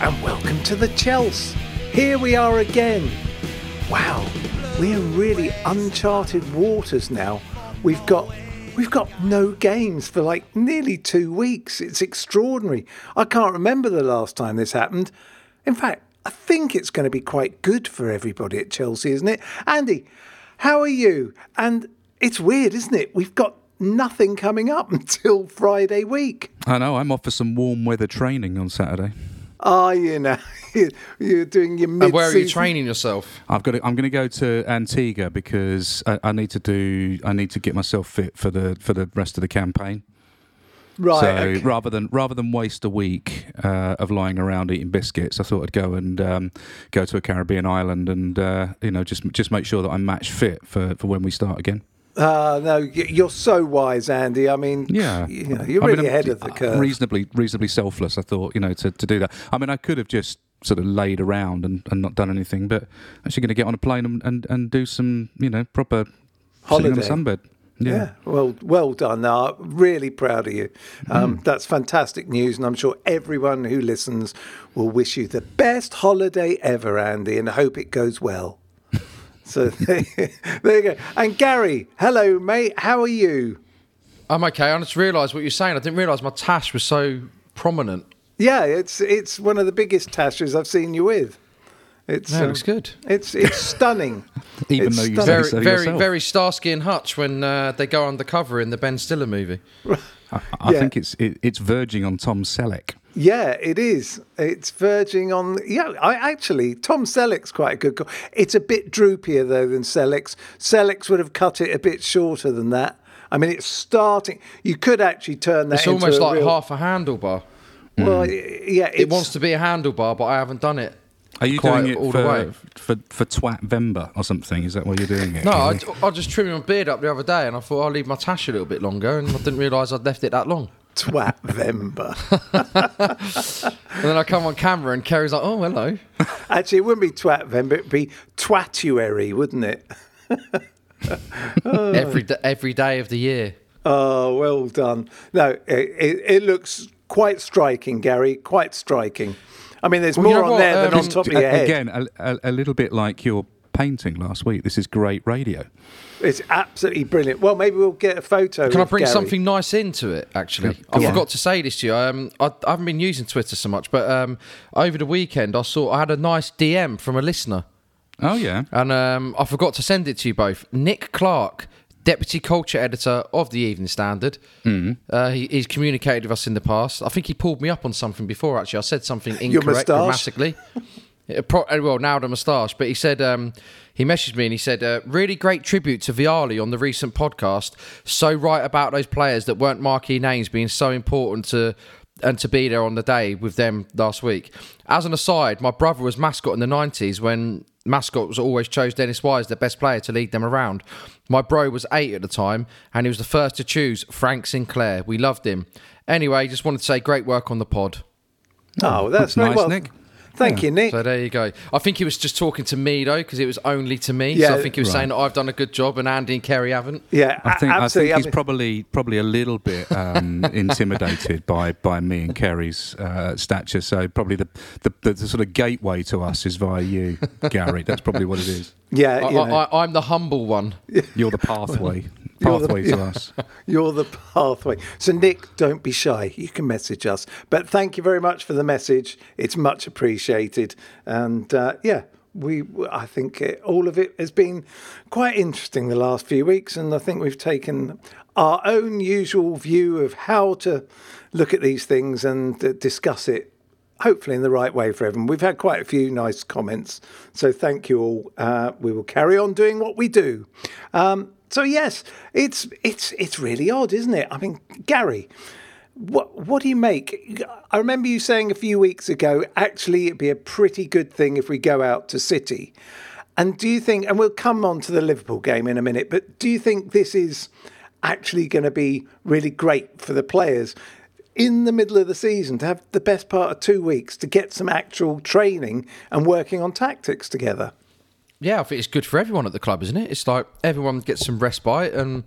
and welcome to the Chelsea. Here we are again. Wow, we're really uncharted waters now. We've got we've got no games for like nearly 2 weeks. It's extraordinary. I can't remember the last time this happened. In fact, I think it's going to be quite good for everybody at Chelsea, isn't it? Andy, how are you? And it's weird, isn't it? We've got nothing coming up until Friday week. I know. I'm off for some warm weather training on Saturday. Are you now? You're doing your mid And where are you training yourself? I've got. To, I'm going to go to Antigua because I, I need to do. I need to get myself fit for the for the rest of the campaign. Right. so okay. rather than rather than waste a week uh, of lying around eating biscuits, I thought I'd go and um, go to a Caribbean island and uh, you know just just make sure that I'm match fit for, for when we start again. Uh, no, you're so wise, Andy. I mean, Yeah, you know, you're I mean, really I'm ahead of the curve. Reasonably, reasonably selfless. I thought, you know, to, to do that. I mean, I could have just sort of laid around and, and not done anything, but actually going to get on a plane and, and, and do some, you know, proper sitting on Holiday. a sunbed. yeah. Yeah. well, well done. Now, really proud of you. Um, Hmm. That's fantastic news, and I'm sure everyone who listens will wish you the best holiday ever, Andy, and I hope it goes well. So there you go. And Garry, hello, mate. How are you? I'm okay. I just realised what you're saying. I didn't realise my tash was so prominent. Yeah, it's it's one of the biggest tashes I've seen you with. It's Yeah, it um, looks good. It's it's stunning. Even It's though you stunning. say Very, so very, yourself. very Starsky and Hutch when uh, they go undercover in the Ben Stiller movie. I, I Yeah. think it's it, it's verging on Tom Selleck. Yeah, it is. It's verging on. Yeah, I actually Tom Selleck's quite a good. Call. It's a bit droopier though than Selleck's. Selleck's would have cut it a bit shorter than that. I mean, it's starting. You could actually turn that. It's into almost a like real- half a handlebar. Well, mm. yeah, it's, It wants to be a handlebar, but I haven't done it. Are you quite doing it all for, the way? for for Twat Vember or something? Is that why you're doing it? No, I, I just trimmed my beard up the other day, and I thought I'll leave my tash a little bit longer, and I didn't realise I'd left it that long. Twat Vember. And then I come on camera, and Ceri's like, "Oh, hello." actually, it wouldn't be twat Vember. It'd be twatuary, wouldn't it? every d- every day of the year. Oh, well done. No, it, it, it looks quite striking, Garry. Quite striking. I mean, there's Well, you more know on what, there than um, on top of your head. Again, a, a, a little bit like your painting last week. This is great radio. It's absolutely brilliant. Well, maybe we'll get a photo. Can I bring Garry. something nice into it? Actually, Yeah, I go on. forgot to say this to you. Um, I, I haven't been using Twitter so much, but um, over the weekend I saw I had a nice DM from a listener, Oh yeah. and um, I forgot to send it to you both. Nick Clark, deputy culture editor of the Evening Standard. Mm. Uh, he, he's communicated with us in the past. I think he pulled me up on something before. Actually, I said something Your incorrect moustache? grammatically. Uh, pro- uh, well, now the moustache, but he said um, he messaged me and he said, uh, "Really great tribute to Vialli on the recent podcast. So right about those players that weren't marquee names being so important to and to be there on the day with them last week. As an aside, my brother was mascot in the 90s when mascot was always chose Dennis Wise, the best player, to lead them around. My bro was eight at the time, and he was the first to choose Frank Sinclair. We loved him. Anyway, just wanted to say great work on the pod. Oh, that's That's nice, well. Nick. Thank you, Nick. So there you go. I think he was just talking to me though, because it was only to me. Yeah, so I think he was right. saying that I've done a good job, and Andy and Ceri haven't. yeah, I a- think, I absolutely. think he's probably probably a little bit um, intimidated by, by me and Ceri's uh, stature. So probably the, the, the, the sort of gateway to us is via you, Garry. That's probably what it is. yeah, I, you I, I'm the humble one. You're the pathway You're the- pathway to us. You're the pathway. So, Nick, don't be shy. You can message us. But thank you very much for the message. It's much appreciated. And uh, yeah, we I think it, all of it has been quite interesting the last few weeks. And I think we've taken our own usual view of how to look at these things and uh, discuss it hopefully in the right way for everyone. We've had quite a few nice comments, so thank you all. Uh, we will carry on doing what we do. Um, so yes, it's it's it's really odd, isn't it? I mean, Garry. What what do you make? I remember you saying a few weeks ago. Actually, it'd be a pretty good thing if we go out to City. And do you think? And we'll come on to the Liverpool game in a minute. But do you think this is actually going to be really great for the players in the middle of the season to have the best part of two weeks to get some actual training and working on tactics together? Yeah, I think it's good for everyone at the club, isn't it? It's like everyone gets some respite and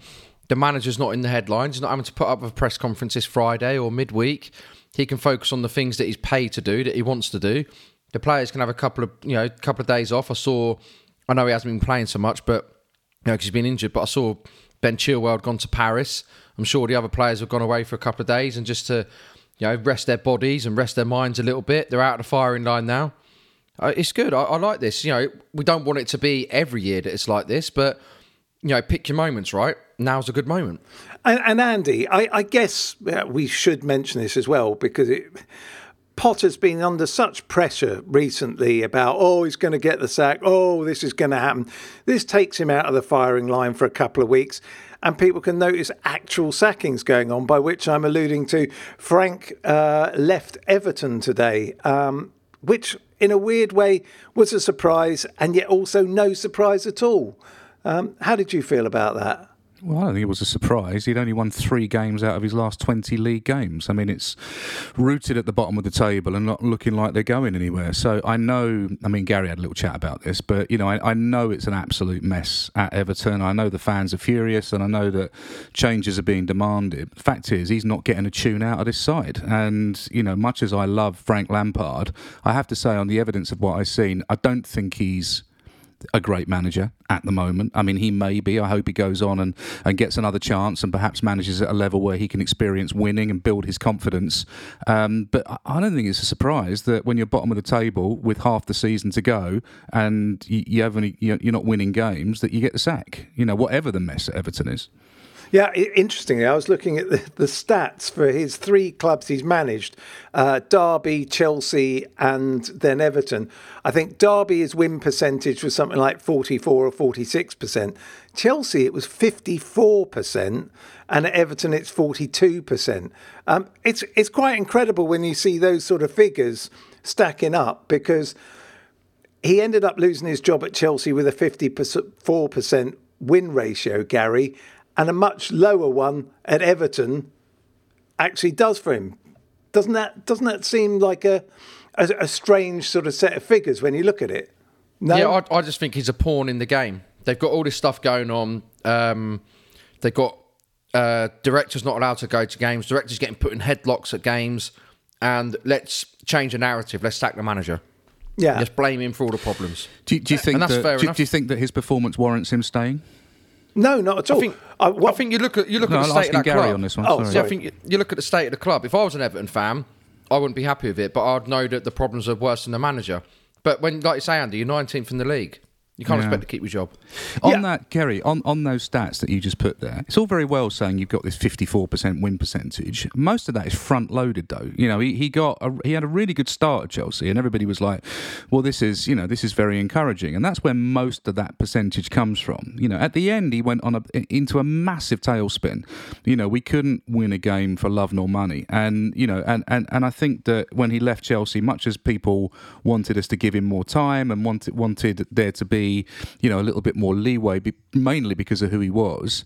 the manager's not in the headlines. He's not having to put up a press conference this Friday or midweek. He can focus on the things that he's paid to do, that he wants to do. The players can have a couple of you know, couple of days off. I saw, I know he hasn't been playing so much, but you know, because he's been injured. But I saw Ben Chilwell gone to Paris. I'm sure the other players have gone away for a couple of days and just to, you know, rest their bodies and rest their minds a little bit. They're out of the firing line now. Uh, it's good. I, I like this. You know, we don't want it to be every year that it's like this, but you know, pick your moments. Right now's a good moment. And, and Andy, I, I guess we should mention this as well because it, Potter's been under such pressure recently about, oh, he's going to get the sack. Oh, this is going to happen. This takes him out of the firing line for a couple of weeks. And people can notice actual sackings going on, by which I'm alluding to. Frank uh, left Everton today, um, which in a weird way was a surprise and yet also no surprise at all. Um, how did you feel about that? Well, I don't think it was a surprise. He'd only won three games out of his last 20 league games. I mean, it's rooted at the bottom of the table and not looking like they're going anywhere. So I know, I mean, Garry had a little chat about this, but, you know, I, I know it's an absolute mess at Everton. I know the fans are furious and I know that changes are being demanded. The fact is, he's not getting a tune out of this side. And, you know, much as I love Frank Lampard, I have to say, on the evidence of what I've seen, I don't think he's a great manager at the moment. I mean, he may be. I hope he goes on and, and gets another chance and perhaps manages at a level where he can experience winning and build his confidence. Um, but I- don't think it's a surprise that when you're bottom of the table with half the season to go and you, you haven't, you're you're not winning games, that you get the sack. You know, whatever the mess at Everton is. Yeah, interestingly, I was looking at the, the stats for his three clubs he's managed uh, Derby, Chelsea, and then Everton. I think Derby, his win percentage was something like 44 or 46%. Chelsea, it was 54%, and at Everton, it's 42%. Um, it's, it's quite incredible when you see those sort of figures stacking up because he ended up losing his job at Chelsea with a 54% win ratio, Garry, and a much lower one at Everton actually does for him. Doesn't that doesn't that seem like a a, a strange sort of set of figures when you look at it? No. Yeah, I, I just think he's a pawn in the game. They've got all this stuff going on. Um, they've got uh, directors not allowed to go to games. Directors getting put in headlocks at games. And let's change the narrative. Let's sack the manager. yeah. Let's blame him for all the problems. Do you, do you think And that's that, fair do, do you think that his performance warrants him staying? No, not at all. I think, I, what- I think you look at you look No, at the I'm state of that Garry club. on this one. Oh, sorry. Yeah, I think you- you look at the state of the club. If I was an Everton fan, I wouldn't be happy with it, but I'd know that the problems are worse than the manager. But when, like you say, Andy, you're 19th in the league. You can't Yeah. expect to keep your job. On Yeah. that, Ceri, on, on those stats that you just put there, it's all very well saying you've got this 54% win percentage. Most of that is front loaded, though. You know, he, he got a, he had a really good start at Chelsea, and everybody was like, "Well, this is you know this is very encouraging," and that's where most of that percentage comes from. You know, at the end, he went on a, into a massive tailspin. You know, we couldn't win a game for love nor money, and you know, and and, and I think that when he left Chelsea, much as people wanted us to give him more time and wanted wanted there to be you know, a little bit more leeway, mainly because of who he was.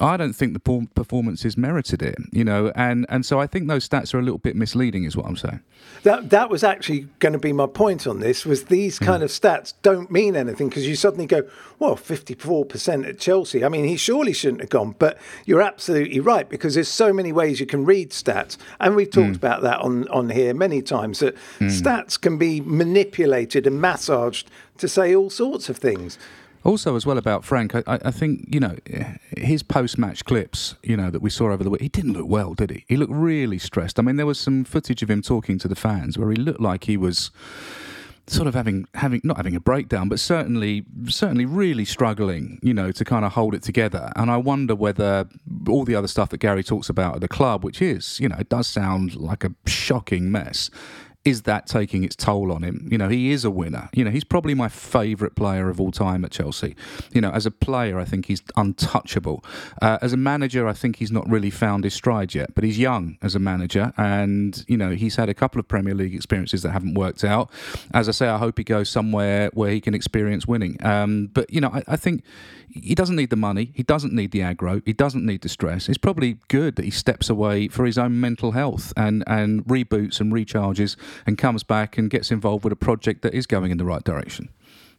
I don't think the por- performances merited it, you know, and, and so I think those stats are a little bit misleading, is what I'm saying. That that was actually going to be my point on this. Was these hmm. kind of stats don't mean anything because you suddenly go, well, fifty four percent at Chelsea. I mean, he surely shouldn't have gone. But you're absolutely right because there's so many ways you can read stats, and we've hmm. talked about that on on here many times. That hmm. stats can be manipulated and massaged to say all sorts of things. Also, as well about Frank, I, I think you know his post-match clips, you know that we saw over the week. He didn't look well, did he? He looked really stressed. I mean, there was some footage of him talking to the fans where he looked like he was sort of having having not having a breakdown, but certainly certainly really struggling, you know, to kind of hold it together. And I wonder whether all the other stuff that Garry talks about at the club, which is, you know, it does sound like a shocking mess. Is that taking its toll on him? You know, he is a winner. You know, he's probably my favourite player of all time at Chelsea. You know, as a player, I think he's untouchable. Uh, as a manager, I think he's not really found his stride yet, but he's young as a manager. And, you know, he's had a couple of Premier League experiences that haven't worked out. As I say, I hope he goes somewhere where he can experience winning. Um, but, you know, I, I think he doesn't need the money. He doesn't need the aggro. He doesn't need the stress. It's probably good that he steps away for his own mental health and, and reboots and recharges and comes back and gets involved with a project that is going in the right direction.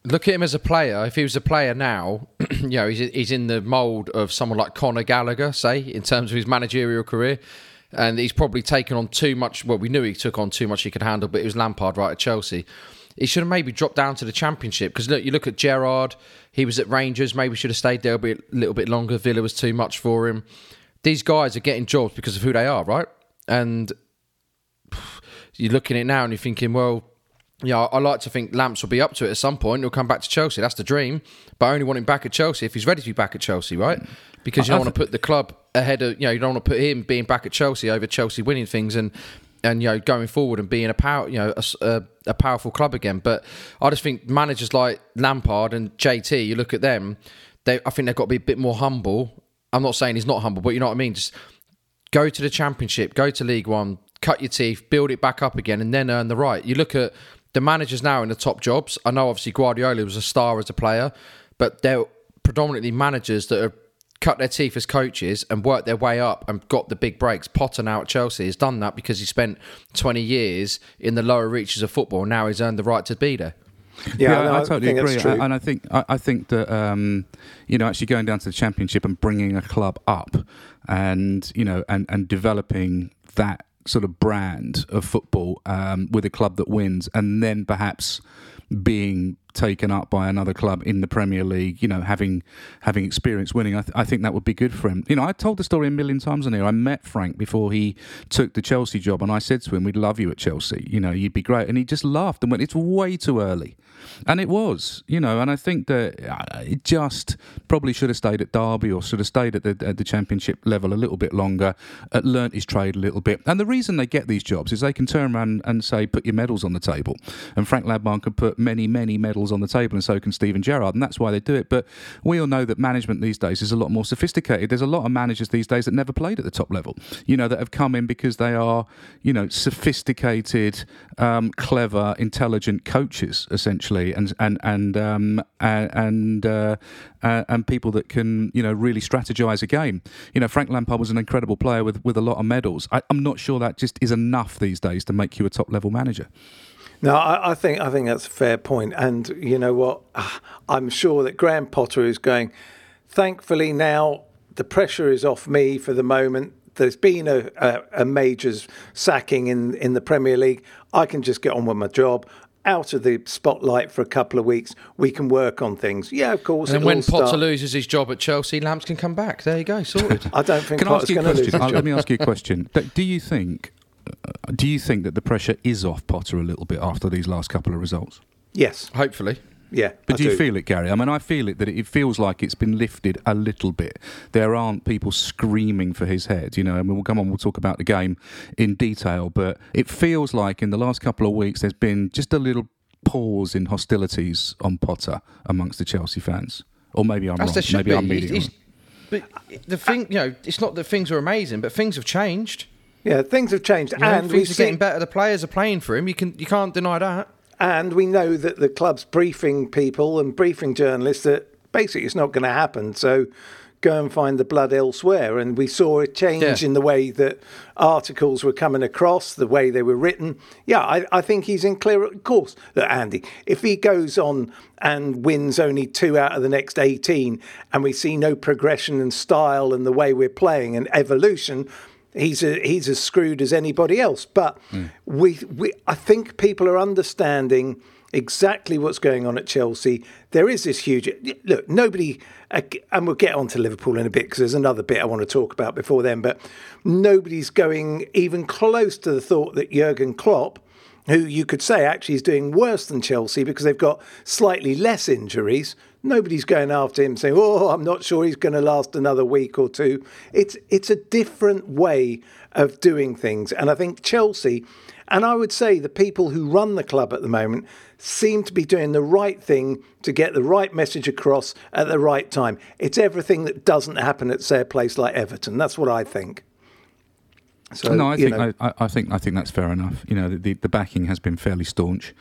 Look at him as a player. If he was a player now, you know, he's, he's in the mould of someone like Conor Gallagher, say, in terms of his managerial career. And he's probably taken on too much. Well, we knew he took on too much he could handle, but it was Lampard right at Chelsea. He should have maybe dropped down to the Championship because look, you look at Gerrard. He was at Rangers. Maybe should have stayed there a bit, little bit longer. Villa was too much for him. These guys are getting jobs because of who they are, right? And you're looking at it now and you're thinking, well, yeah, I like to think Lamps will be up to it at some point. He'll come back to Chelsea. That's the dream. But I only want him back at Chelsea if he's ready to be back at Chelsea, right? Because you don't want to put the club ahead of, you know, you don't want to put him being back at Chelsea over Chelsea winning things and, and you know, going forward and being a power, you know, a, a- a powerful club again. But I just think managers like Lampard and JT, you look at them, they, I think they've got to be a bit more humble. I'm not saying he's not humble, but you know what I mean? Just go to the championship, go to League One, cut your teeth, build it back up again, and then earn the right. You look at the managers now in the top jobs. I know obviously Guardiola was a star as a player, but they're predominantly managers that have cut their teeth as coaches and worked their way up and got the big breaks. Potter now at Chelsea has done that because he spent 20 years in the lower reaches of football. and Now he's earned the right to be there. Yeah, I, no, I totally think agree, that's and I think I, I think that um, you know actually going down to the championship and bringing a club up, and you know and and developing that sort of brand of football um, with a club that wins, and then perhaps being taken up by another club in the Premier League, you know, having having experience winning, I, th- I think that would be good for him. You know, I told the story a million times on here. I met Frank before he took the Chelsea job, and I said to him, "We'd love you at Chelsea. You know, you'd be great." And he just laughed and went, "It's way too early," and it was, you know. And I think that uh, it just probably should have stayed at Derby or should have stayed at the, at the Championship level a little bit longer, learnt his trade a little bit. And the reason they get these jobs is they can turn around and say, "Put your medals on the table," and Frank Lampard can put many, many medals on the table, and so can Steven Gerrard, and that's why they do it. But we all know that management these days is a lot more sophisticated. There's a lot of managers these days that never played at the top level, you know, that have come in because they are, you know, sophisticated, um, clever, intelligent coaches, essentially, and and and um, and and, uh, and people that can, you know, really strategize a game. You know, Frank Lampard was an incredible player with with a lot of medals. I, I'm not sure that just is enough these days to make you a top level manager. No, I, I think I think that's a fair point. point, and you know what? I'm sure that Graham Potter is going. Thankfully, now the pressure is off me for the moment. There's been a, a, a majors sacking in in the Premier League. I can just get on with my job. Out of the spotlight for a couple of weeks, we can work on things. Yeah, of course. And when Potter start- loses his job at Chelsea, Lamps can come back. There you go, sorted. I don't think Can Potter's going to lose question? his job. Let me ask you a question. Do- Do you think? Uh, Do you think that the pressure is off Potter a little bit after these last couple of results? Yes. Hopefully. Yeah, But I do you do. feel it, Gary? I mean, I feel it that it feels like it's been lifted a little bit. There aren't people screaming for his head, you know. I mean, we'll come on, we'll talk about the game in detail, but it feels like in the last couple of weeks there's been just a little pause in hostilities on Potter amongst the Chelsea fans. Or maybe I'm As wrong. Maybe be. I'm He's- reading he's- wrong. But the thing, you know, it's not that things are amazing, but things have changed. Yeah, things have changed, You know, and things are getting better. The players are playing for him. You can, you can't deny that. and we know that the club's briefing people and briefing journalists that basically it's not going to happen. So go and find the blood elsewhere. And we saw a change Yeah. in the way that articles were coming across, the way they were written. Yeah, I, I think he's in clear. Of course, look, Andy, if he goes on and wins only two out of the next 18, and we see no progression and style and the way we're playing and evolution, he's a, he's as screwed as anybody else. But hmm. we, we, I think people are understanding exactly what's going on at Chelsea. There is this huge look. Nobody, and we'll get on to Liverpool in a bit because there's another bit I want to talk about before then. But nobody's going even close to the thought that Jurgen Klopp. Who you could say actually is doing worse than Chelsea because they've got slightly less injuries. Nobody's going after him saying, "Oh, I'm not sure he's going to last another week or two. It's it's a different way of doing things, and I think Chelsea, and I would say the people who run the club at the moment, seem to be doing the right thing to get the right message across at the right time. It's everything that doesn't happen at say a place like Everton. That's what I think. So no, I think I, I think I think that's fair enough. You know, the, the backing has been fairly staunch,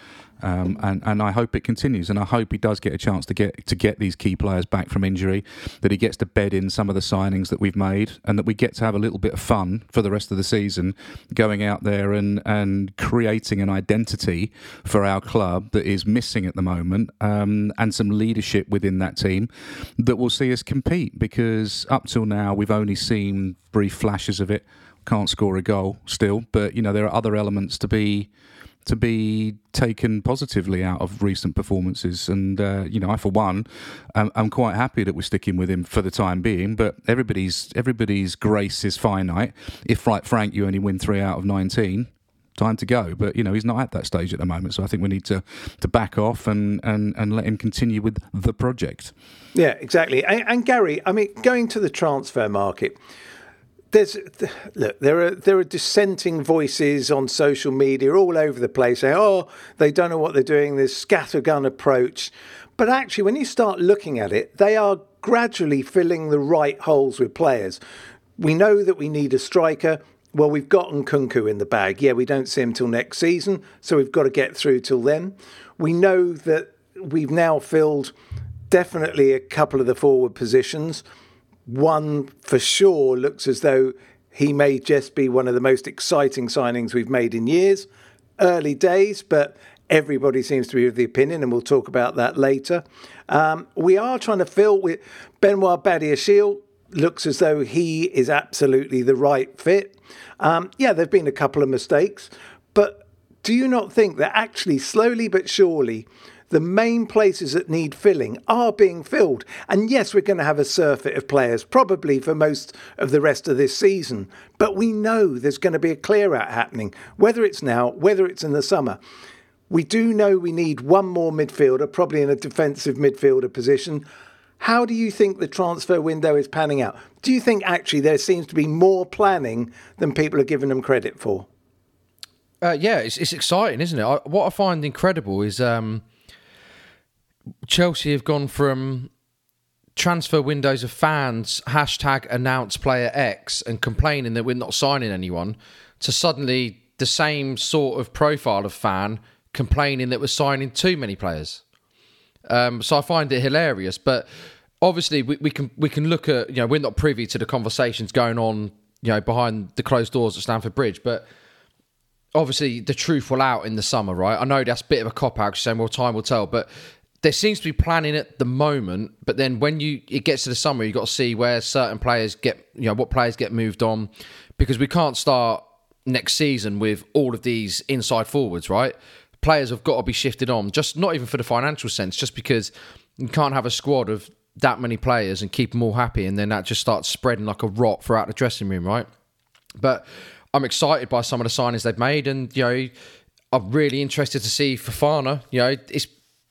um, and and I hope it continues. And I hope he does get a chance to get to get these key players back from injury. That he gets to bed in some of the signings that we've made, and that we get to have a little bit of fun for the rest of the season, going out there and and creating an identity for our club that is missing at the moment, um, and some leadership within that team that will see us compete. Because up till now, we've only seen brief flashes of it can't score a goal still, but you know there are other elements to be to be taken positively out of recent performances. And uh, you know, I for one, um, I'm quite happy that we're sticking with him for the time being. But everybody's everybody's grace is finite. If like Frank, you only win three out of nineteen. Time to go, but you know he's not at that stage at the moment, so I think we need to to back off and and, and let him continue with the project. Yeah, exactly. And, and Garry, I mean, going to the transfer market, there's look there are there are dissenting voices on social media all over the place saying, "Oh, they don't know what they're doing." This scattergun approach, but actually, when you start looking at it, they are gradually filling the right holes with players. We know that we need a striker. Well, we've got Nkunku in the bag. Yeah, we don't see him till next season, so we've got to get through till then. We know that we've now filled definitely a couple of the forward positions. One for sure looks as though he may just be one of the most exciting signings we've made in years. Early days, but everybody seems to be of the opinion, and we'll talk about that later. Um, we are trying to fill with Benoit Badiashile. Looks as though he is absolutely the right fit. Um, yeah, there have been a couple of mistakes, but do you not think that actually, slowly but surely, the main places that need filling are being filled. And yes, we're going to have a surfeit of players, probably for most of the rest of this season. But we know there's going to be a clear out happening, whether it's now, whether it's in the summer. We do know we need one more midfielder, probably in a defensive midfielder position. How do you think the transfer window is panning out? Do you think actually there seems to be more planning than people are giving them credit for? Uh, yeah, it's, it's exciting, isn't it? I, what I find incredible is um, Chelsea have gone from transfer windows of fans hashtag announce player X and complaining that we're not signing anyone to suddenly the same sort of profile of fan complaining that we're signing too many players. Um, so I find it hilarious, but obviously we, we can we can look at you know we're not privy to the conversations going on you know behind the closed doors at Stamford Bridge, but obviously the truth will out in the summer, right? I know that's a bit of a cop out, saying well time will tell, but there seems to be planning at the moment. But then when you it gets to the summer, you've got to see where certain players get you know what players get moved on because we can't start next season with all of these inside forwards, right? Players have got to be shifted on, just not even for the financial sense, just because you can't have a squad of that many players and keep them all happy, and then that just starts spreading like a rot throughout the dressing room, right? But I'm excited by some of the signings they've made, and you know, I'm really interested to see Fofana. You know, it's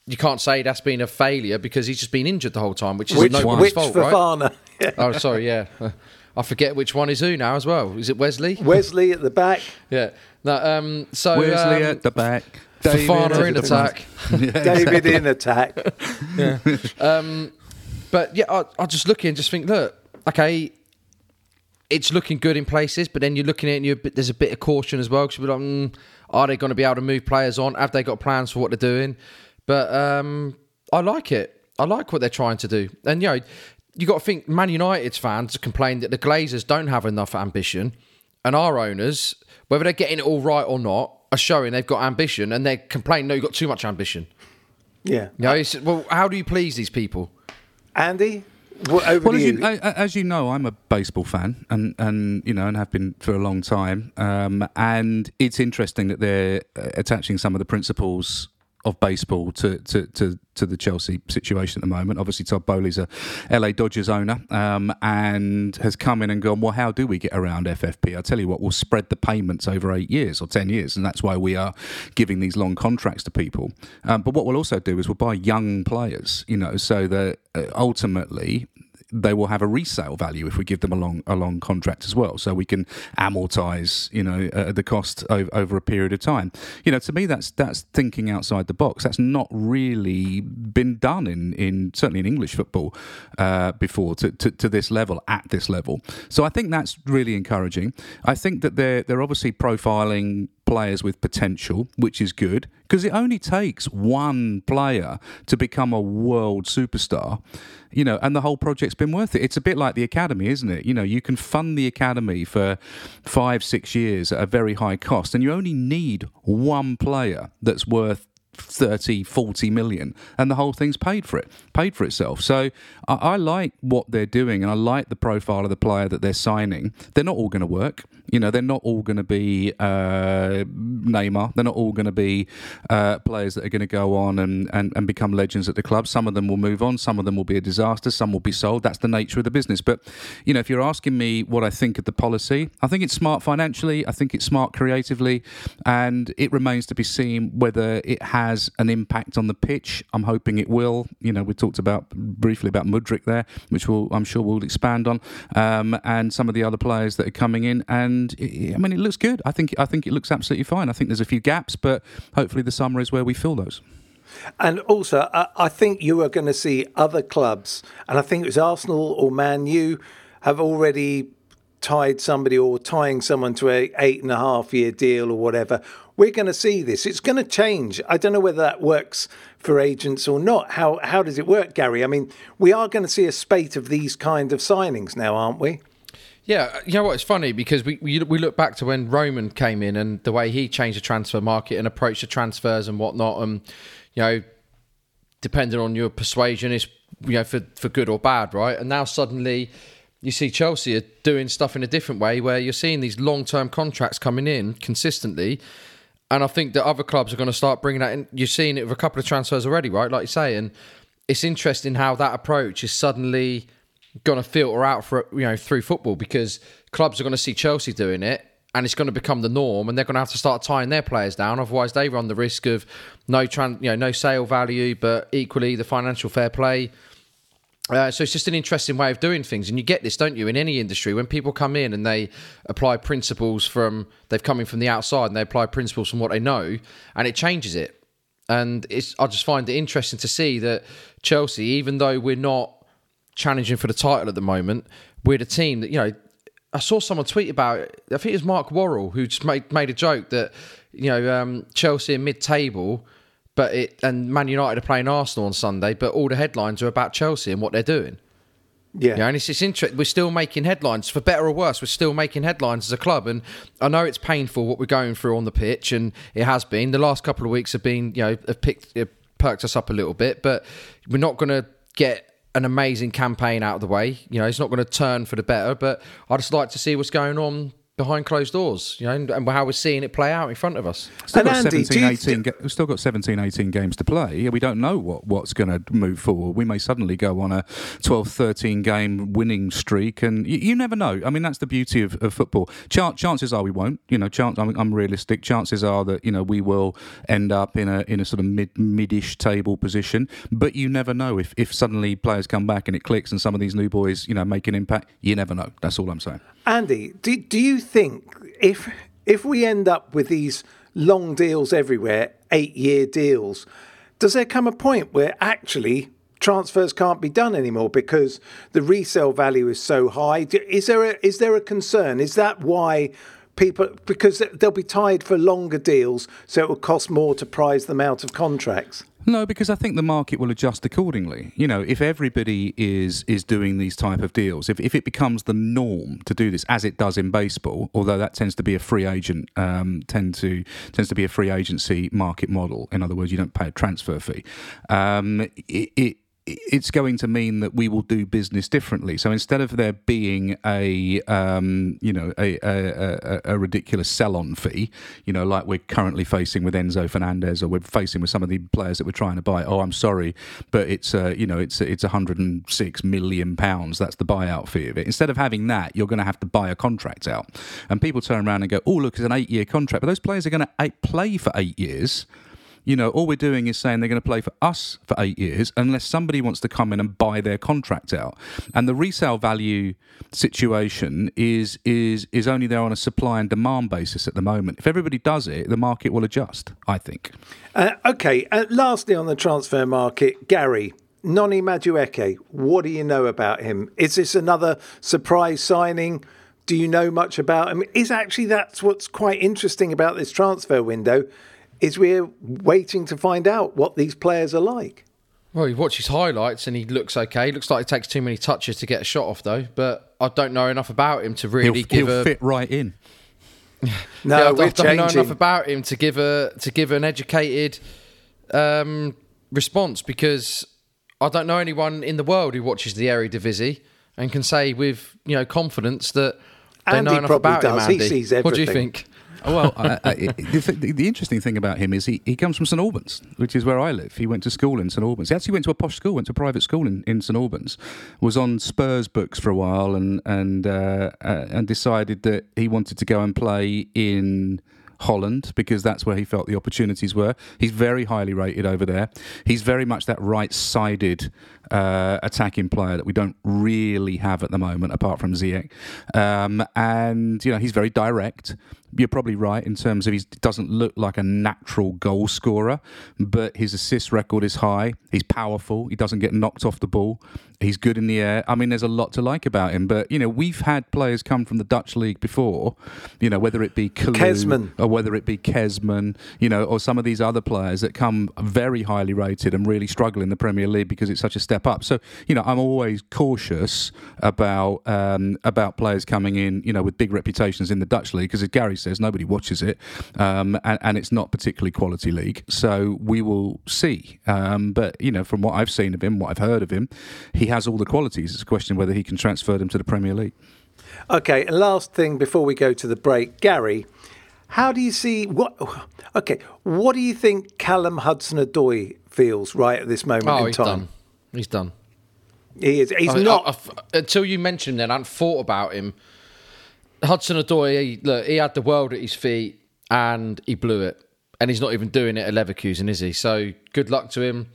you can't say that's been a failure because he's just been injured the whole time, which is Which, no one's which fault, right? Fofana? Yeah. Oh, sorry, yeah. I forget which one is who now as well. Is it Wesley? Wesley at the back. Yeah. No, um, so Wesley um, at the back. Fofana in at the front. attack. David in attack. yeah But yeah, I, I just look and just think, look, okay, it's looking good in places, but then you're looking at it and you're, a bit- there's a bit of caution as well because you're like, mm, are they going to be able to move players on? Have they got plans for what they're doing? But um, I like it. I like what they're trying to do. And, you know, you got to think Man United's fans complain that the Glazers don't have enough ambition, and our owners, whether they're getting it all right or not, are showing they've got ambition, and they complain, no, you've got too much ambition. Yeah. You know, it's, well, how do you please these people? Andy, what, over Well, to as you. you, a- a- as you know, I'm a baseball fan, and, and you know, and have been for a long time. Um, and it's interesting that they're uh, attaching some of the principles of baseball to, to, to, to the Chelsea situation at the moment. Obviously, Todd Boehly's a LA Dodgers owner um, and has come in and gone, well, how do we get around FFP? I tell you what, we'll spread the payments over eight years or 10 years. And that's why we are giving these long contracts to people. Um, but what we'll also do is we'll buy young players, you know, so that uh, ultimately they will have a resale value if we give them a long a long contract as well. So we can amortize, you know, uh, the cost over, over a period of time. You know, to me, that's that's thinking outside the box. That's not really been done in in certainly in English football uh, before to, to to this level at this level. So I think that's really encouraging. I think that they're they're obviously profiling players with potential, which is good because it only takes one player to become a world superstar, you know, and the whole project's been worth it. It's a bit like the academy, isn't it? You know, you can fund the academy for five, six years at a very high cost, and you only need one player that's worth 30, 40 million, and the whole thing's paid for it, paid for itself. So I, I like what they're doing, and I like the profile of the player that they're signing. They're not all going to work. You know, they're not all going to be uh, Neymar. They're not all going to be uh, players that are going to go on and, and, and become legends at the club. Some of them will move on. Some of them will be a disaster. Some will be sold. That's the nature of the business. But, you know, if you're asking me what I think of the policy, I think it's smart financially. I think it's smart creatively. And it remains to be seen whether it has an impact on the pitch. I'm hoping it will. You know, we talked about briefly about Mudryk there, which we'll, I'm sure we'll expand on, um, and some of the other players that are coming in. And I mean, it looks good. I think I think it looks absolutely fine. I think there's a few gaps, but hopefully the summer is where we fill those. And also, I, I think you are going to see other clubs, and I think it was Arsenal or Man U, have already tied somebody or tying someone to a eight and a half year deal or whatever. We're going to see this. It's going to change. I don't know whether that works for agents or not. How how does it work, Garry? I mean, we are going to see a spate of these kind of signings now, aren't we? Yeah, you know what? It's funny because we, we we look back to when Roman came in and the way he changed the transfer market and approached the transfers and whatnot. And you know, depending on your persuasion, is you know for for good or bad, right? And now suddenly you see Chelsea are doing stuff in a different way, where you're seeing these long term contracts coming in consistently. And I think that other clubs are going to start bringing that in. You're seeing it with a couple of transfers already, right? Like you say, and it's interesting how that approach is suddenly going to filter out for you know through football because clubs are going to see Chelsea doing it and it's going to become the norm and they're going to have to start tying their players down otherwise they run the risk of no tran- you know no sale value but equally the financial fair play uh, so it's just an interesting way of doing things and you get this don't you in any industry when people come in and they apply principles from they've come in from the outside and they apply principles from what they know and it changes it and it's I just find it interesting to see that Chelsea even though we're not challenging for the title at the moment. We're the team that you know. I saw someone tweet about. It. I think it was Mark Worrall who just made made a joke that you know um, Chelsea mid table, but it and Man United are playing Arsenal on Sunday, but all the headlines are about Chelsea and what they're doing. Yeah. And it's, it's interesting. We're still making headlines, for better or worse. We're still making headlines as a club, and I know it's painful what we're going through on the pitch, and it has been. The last couple of weeks have been, you know, have picked, have perked us up a little bit, but we're not going to get an amazing campaign out of the way. You know, it's not going to turn for the better, but I just like to see what's going on behind closed doors, you know, and, and how we're seeing it play out in front of us. Still And got Andy, 17, do you 18 we've still got 17, 18 games to play. We don't know what, what's going to move forward. We may suddenly go on a 12, 13 game winning streak, and you, you never know. I mean, that's the beauty of, of football. Chan chances are we won't. You know, chance, I'm, I'm realistic. Chances are that you know we will end up in a in a sort of mid midish table position. But you never know if if suddenly players come back and it clicks, and some of these new boys you know make an impact. You never know. That's all I'm saying. Andy, do, do you think if if we end up with these long deals everywhere, eight year deals, does there come a point where actually transfers can't be done anymore because the resale value is so high? Is there a, is there a concern? Is that why people because they'll be tied for longer deals, so it will cost more to prize them out of contracts? No, because I think the market will adjust accordingly. You know, if everybody is is doing these type of deals, if, if it becomes the norm to do this, as it does in baseball, although that tends to be a free agent, um, tend to tends to be a free agency market model. In other words, you don't pay a transfer fee. Um, it, it's going to mean that we will do business differently. So instead of there being a um, you know a, a, a, a ridiculous sell-on fee, you know, like we're currently facing with Enzo Fernandez, or we're facing with some of the players that we're trying to buy. Oh, I'm sorry, but it's uh, you know it's it's 106 million pounds. That's the buyout fee of it. Instead of having that, you're going to have to buy a contract out, and people turn around and go, oh look, it's an eight-year contract, but those players are going to play for eight years you know, all we're doing is saying they're going to play for us for eight years unless somebody wants to come in and buy their contract out. And the resale value situation is is is only there on a supply and demand basis at the moment. If everybody does it, the market will adjust. I think. Uh, okay, uh, lastly on the transfer market, Garry. Noni Madueke, what do you know about him? Is this another surprise signing? Do you know much about him? Is actually that's what's quite interesting about this transfer window, is we're waiting to find out what these players are like. Well, you watch his highlights and he looks okay. He Looks like he takes too many touches to get a shot off, though. But I don't know enough about him to really He'll, give he'll a fit right in. No, Yeah, I we're don't know enough about him to give a to give an educated um, response because I don't know anyone in the world who watches the Eredivisie and can say with you know confidence that they Andy know enough about does. him. He Andy. sees What do you think? Well, I, I, the, the interesting thing about him is he, he comes from St Albans, which is where I live. He went to school in St Albans. He actually went to a posh school, went to a private school in, in St Albans. Was on Spurs books for a while, and and uh, uh, and decided that he wanted to go and play in. Holland because that's where he felt the opportunities were. He's very highly rated over there. He's very much that right-sided uh, attacking player that we don't really have at the moment, apart from Ziyech. Um, and you know he's very direct. You're probably right in terms of he doesn't look like a natural goal scorer, but his assist record is high. He's powerful. He doesn't get knocked off the ball. He's good in the air. I mean, there's a lot to like about him. But you know, we've had players come from the Dutch league before. You know, whether it be Kalou Kezman. or whether it be Kezman, you know, or some of these other players that come very highly rated and really struggle in the Premier League because it's such a step up. So, you know, I'm always cautious about um, about players coming in, you know, with big reputations in the Dutch league because, as Garry says, nobody watches it, um, and, and it's not particularly quality league. So we will see. Um, but you know, from what I've seen of him, what I've heard of him, he has all the qualities. It's a question whether he can transfer them to the Premier League. Okay, and last thing before we go to the break, Garry, how do you see what? Okay, what do you think Callum Hudson-Odoi feels right at this moment Oh, in he's time? done. He's done. He is. He's I- I- not. I've- until you mentioned him, then I hadn't thought about him. Hudson Odoi, he, look, he had the world at his feet and he blew it, and he's not even doing it at Leverkusen, is he? So good luck to him.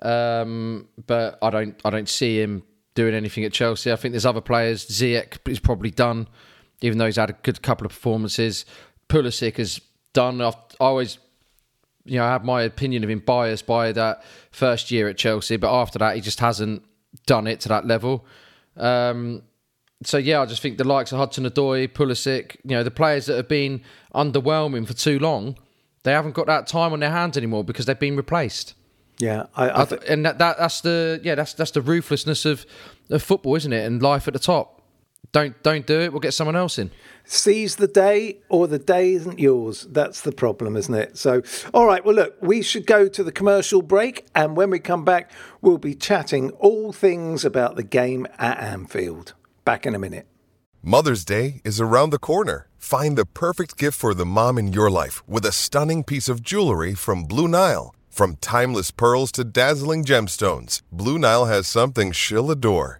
Um, but I don't, I don't see him doing anything at Chelsea. I think there's other players. Ziyech is probably done, even though he's had a good couple of performances. Pulisic is done. I've, I always you know, I have my opinion of him biased by that first year at Chelsea, but after that, he just hasn't done it to that level. Um, so yeah, I just think the likes of Hudson Odoi, Pulisic, you know, the players that have been underwhelming for too long, they haven't got that time on their hands anymore because they've been replaced. yeah, I, I th- and that, that that's the yeah that's that's the ruthlessness of, of football, isn't it? And life at the top. Don't don't do it. We'll get someone else in. seize the day or the day isn't yours. That's the problem, isn't it? So, all right. Well, look, we should go to the commercial break, and when we come back, we'll be chatting all things about the game at Anfield. Back in a minute. Mother's Day is around the corner. Find the perfect gift for the mom in your life with a stunning piece of jewelry from Blue Nile. From timeless pearls to dazzling gemstones, Blue Nile has something she'll adore.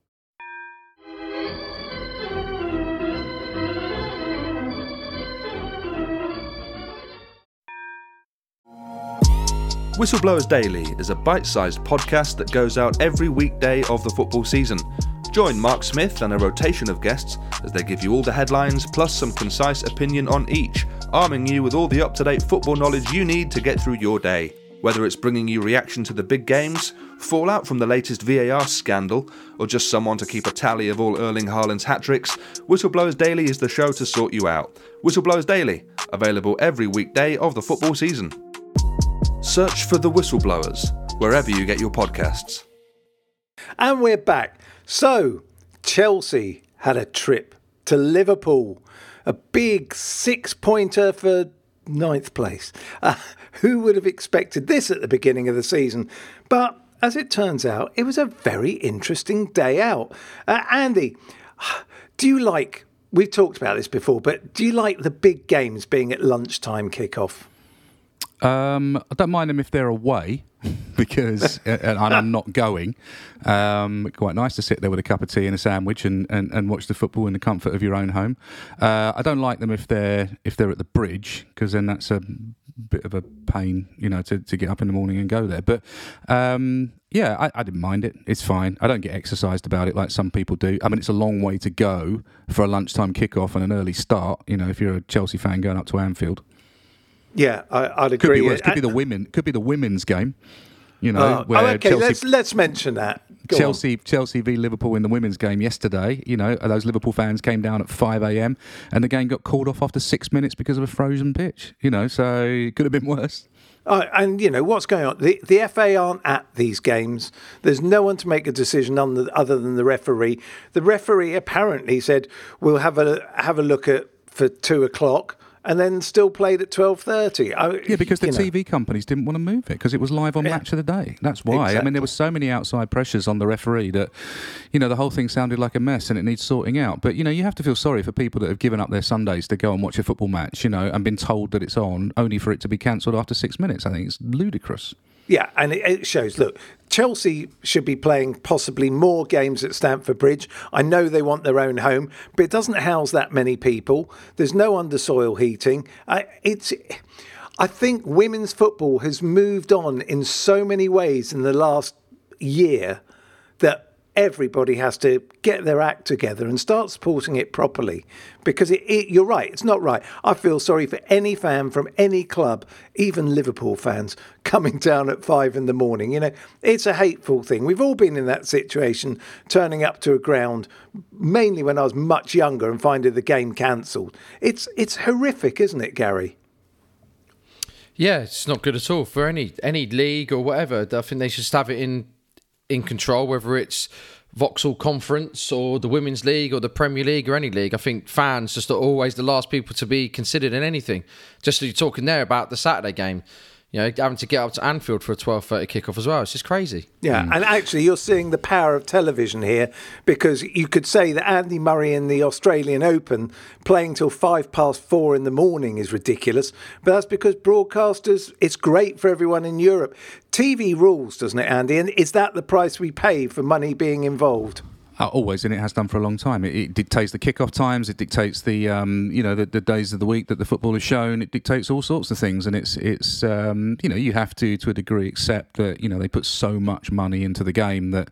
Whistleblowers Daily is a bite sized podcast that goes out every weekday of the football season. Join Mark Smith and a rotation of guests as they give you all the headlines plus some concise opinion on each, arming you with all the up to date football knowledge you need to get through your day. Whether it's bringing you reaction to the big games, fallout from the latest VAR scandal, or just someone to keep a tally of all Erling Haaland's hat tricks, Whistleblowers Daily is the show to sort you out. Whistleblowers Daily, available every weekday of the football season. Search for The Whistleblowers wherever you get your podcasts. And we're back. So, Chelsea had a trip to Liverpool, a big six pointer for ninth place. Uh, who would have expected this at the beginning of the season? But as it turns out, it was a very interesting day out. Uh, Andy, do you like, we've talked about this before, but do you like the big games being at lunchtime kickoff? Um, I don't mind them if they're away because and I'm not going. Um, quite nice to sit there with a cup of tea and a sandwich and, and, and watch the football in the comfort of your own home. Uh, I don't like them if they're if they're at the bridge because then that's a bit of a pain, you know, to, to get up in the morning and go there. But um, yeah, I, I, didn't mind it. It's fine. I don't get exercised about it like some people do. I mean, it's a long way to go for a lunchtime kickoff and an early start. You know, if you're a Chelsea fan going up to Anfield. Yeah, I, would agree. Could be, worse. could be the women. Could be the women's game. You know, uh, oh, okay. Chelsea, let's let's mention that. Go Chelsea, on. Chelsea v Liverpool in the women's game yesterday. You know, those Liverpool fans came down at five a.m. and the game got called off after six minutes because of a frozen pitch. You know, so it could have been worse. Uh, and you know what's going on. The the FA aren't at these games. There's no one to make a decision on the, other than the referee. The referee apparently said we'll have a have a look at for two o'clock and then still played at 12.30. yeah, because the TV know. companies didn't want to move it because it was live on yeah. Match of the Day. That's why. Exactly. I mean, there were so many outside pressures on the referee that, you know, the whole thing sounded like a mess and it needs sorting out. But, you know, you have to feel sorry for people that have given up their Sundays to go and watch a football match, you know, and been told that it's on only for it to be cancelled after six minutes. I think it's ludicrous. Yeah, and it, shows. Look, Chelsea should be playing possibly more games at Stamford Bridge. I know they want their own home, but it doesn't house that many people. There's no undersoil heating. I, it's. I think women's football has moved on in so many ways in the last year that everybody has to get their act together and start supporting it properly. Because it, it, you're right it's not right. I feel sorry for any fan from any club even liverpool fans coming down at five in the morning. You know it's a hateful thing. We've all been in that situation turning up to a ground mainly when i was much younger and finding the game cancelled. It's it's horrific isn't it Garry? Yeah, it's not good at all for any any league or whatever. I think they should have it in in control, whether it's Vauxhall Conference or the Women's League or the Premier League or any league. I think fans just are always the last people to be considered in anything. Just as you're talking there about the Saturday game you know, having to get up to Anfield for a 12.30 kickoff as well. It's just crazy. Yeah, mm. and actually you're seeing the power of television here because you could say that Andy Murray in the Australian Open playing till five past four in the morning is ridiculous, but that's because broadcasters, it's great for everyone in Europe. TV rules, doesn't it, Andy? And is that the price we pay for money being involved? Uh, always, and it has done for a long time. It, it dictates the kickoff times. It dictates the um, you know the, the, days of the week that the football is shown. It dictates all sorts of things, and it's it's um, you know you have to to a degree accept that you know they put so much money into the game that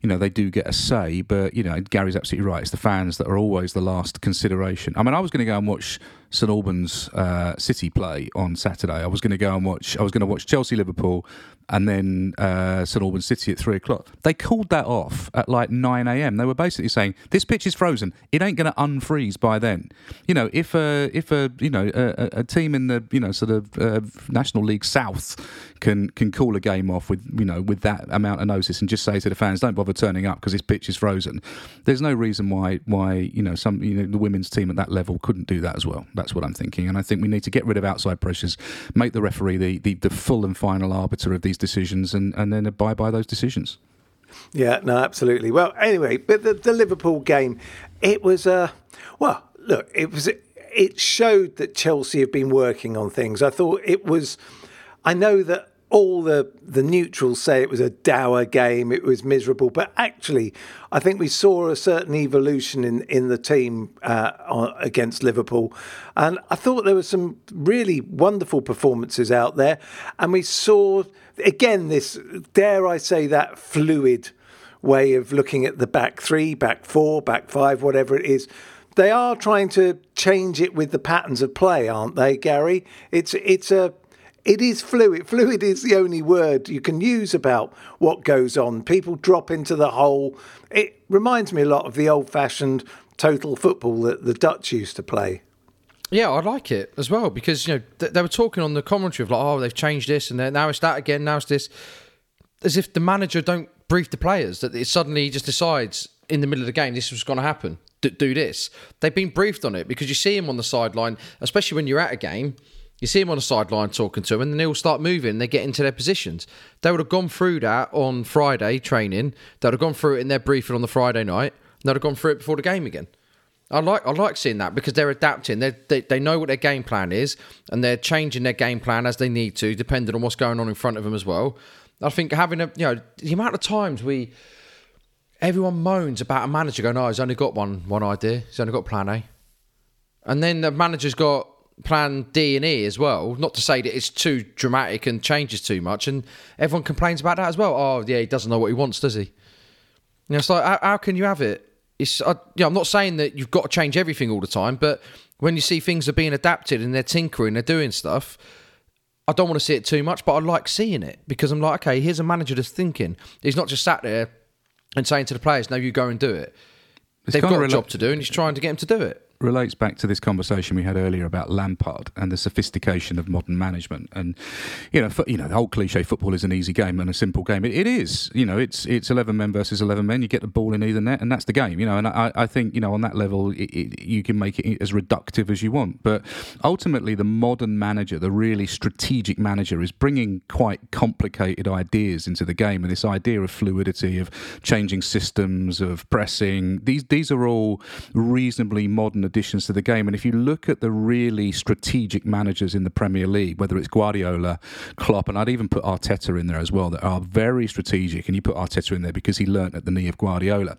you know they do get a say. But you know Garry's absolutely right. It's the fans that are always the last consideration. I mean, I was going to go and watch St Albans uh, City play on Saturday. I was going to go and watch. I was going to watch Chelsea Liverpool and then uh, St Albans City at three o'clock. They called that off at like nine a.m. They were basically saying this pitch is frozen. It ain't going to unfreeze by then. You know, if a if a you know a, a team in the you know sort of uh, National League South can can call a game off with you know with that amount of notice and just say to the fans, don't bother turning up because this pitch is frozen. There's no reason why why you know some you know the women's team at that level couldn't do that as well. That's what I'm thinking, and I think we need to get rid of outside pressures, make the referee the the, the full and final arbiter of these decisions and, and then abide by those decisions. Yeah, no, absolutely. Well, anyway, but the, the Liverpool game, it was, uh, well, look, it was, it showed that Chelsea have been working on things. I thought it was, I know that all the the neutrals say it was a dour game, it was miserable, but actually, I think we saw a certain evolution in in the team uh, against Liverpool, and I thought there were some really wonderful performances out there, and we saw again this dare I say that fluid way of looking at the back three, back four, back five, whatever it is. They are trying to change it with the patterns of play, aren't they, Garry? It's it's a it is fluid. Fluid is the only word you can use about what goes on. People drop into the hole. It reminds me a lot of the old fashioned total football that the Dutch used to play. Yeah, I like it as well because you know th- they were talking on the commentary of like, oh, they've changed this and now it's that again, now it's this, as if the manager don't brief the players that it suddenly just decides in the middle of the game this was going to happen, D- do this. They've been briefed on it because you see him on the sideline, especially when you're at a game you see him on the sideline talking to him, and then they'll start moving. They get into their positions. They would have gone through that on Friday training. They would have gone through it in their briefing on the Friday night. They'd have gone through it before the game again. I like I like seeing that because they're adapting. They're, they they know what their game plan is, and they're changing their game plan as they need to, depending on what's going on in front of them as well. I think having a you know the amount of times we everyone moans about a manager going, "Oh, he's only got one one idea. He's only got plan A," and then the manager's got plan D and E as well. Not to say that it's too dramatic and changes too much, and everyone complains about that as well. Oh, yeah, he doesn't know what he wants, does he? You know, it's like how, how can you have it? It's I, you know, I'm not saying that you've got to change everything all the time, but when you see things are being adapted and they're tinkering, they're doing stuff. I don't want to see it too much, but I like seeing it because I'm like, okay, here's a manager that's thinking. He's not just sat there and saying to the players, "No, you go and do it." It's They've got a job to do, and he's trying to get them to do it relates back to this conversation we had earlier about Lampard and the sophistication of modern management. And you know, you know, the whole cliche football is an easy game and a simple game. it, it is. You know, it's it's eleven men versus eleven men. You get the ball in either net, and that's the game. You know, and I, I think you know on that level, it, it, you can make it as reductive as you want. But ultimately, the modern manager, the really strategic manager, is bringing quite complicated ideas into the game, and this idea of fluidity, of changing systems, of pressing. These these are all reasonably modern additions to the game. And if you look at the really strategic managers in the Premier League, whether it's Guardiola, Klopp, and I'd even put Arteta in there as well, that are very strategic, and you put Arteta in there because he learnt at the knee of Guardiola.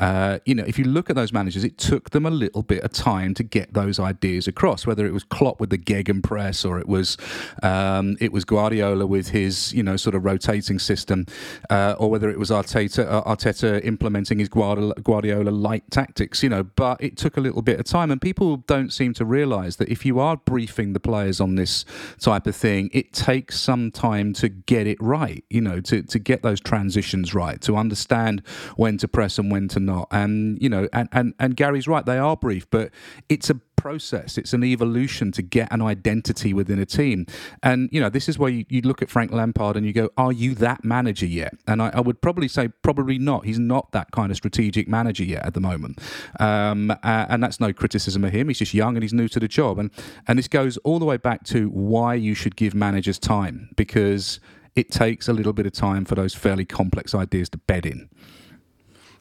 Uh, you know, if you look at those managers, it took them a little bit of time to get those ideas across. Whether it was Klopp with the Gegenpress, or it was um, it was Guardiola with his you know sort of rotating system, uh, or whether it was Arteta uh, Arteta implementing his Guardiola light tactics. You know, but it took a little bit of time. And people don't seem to realise that if you are briefing the players on this type of thing, it takes some time to get it right, you know, to, to get those transitions right, to understand when to press and when to not. And, you know, and, and, and Garry's right, they are brief, but it's a process. It's an evolution to get an identity within a team. And, you know, this is where you, you look at Frank Lampard and you go, are you that manager yet? And I, I, would probably say, probably not. He's not that kind of strategic manager yet at the moment. Um, uh, and that's no criticism of him. He's just young and he's new to the job. And, and this goes all the way back to why you should give managers time because it takes a little bit of time for those fairly complex ideas to bed in.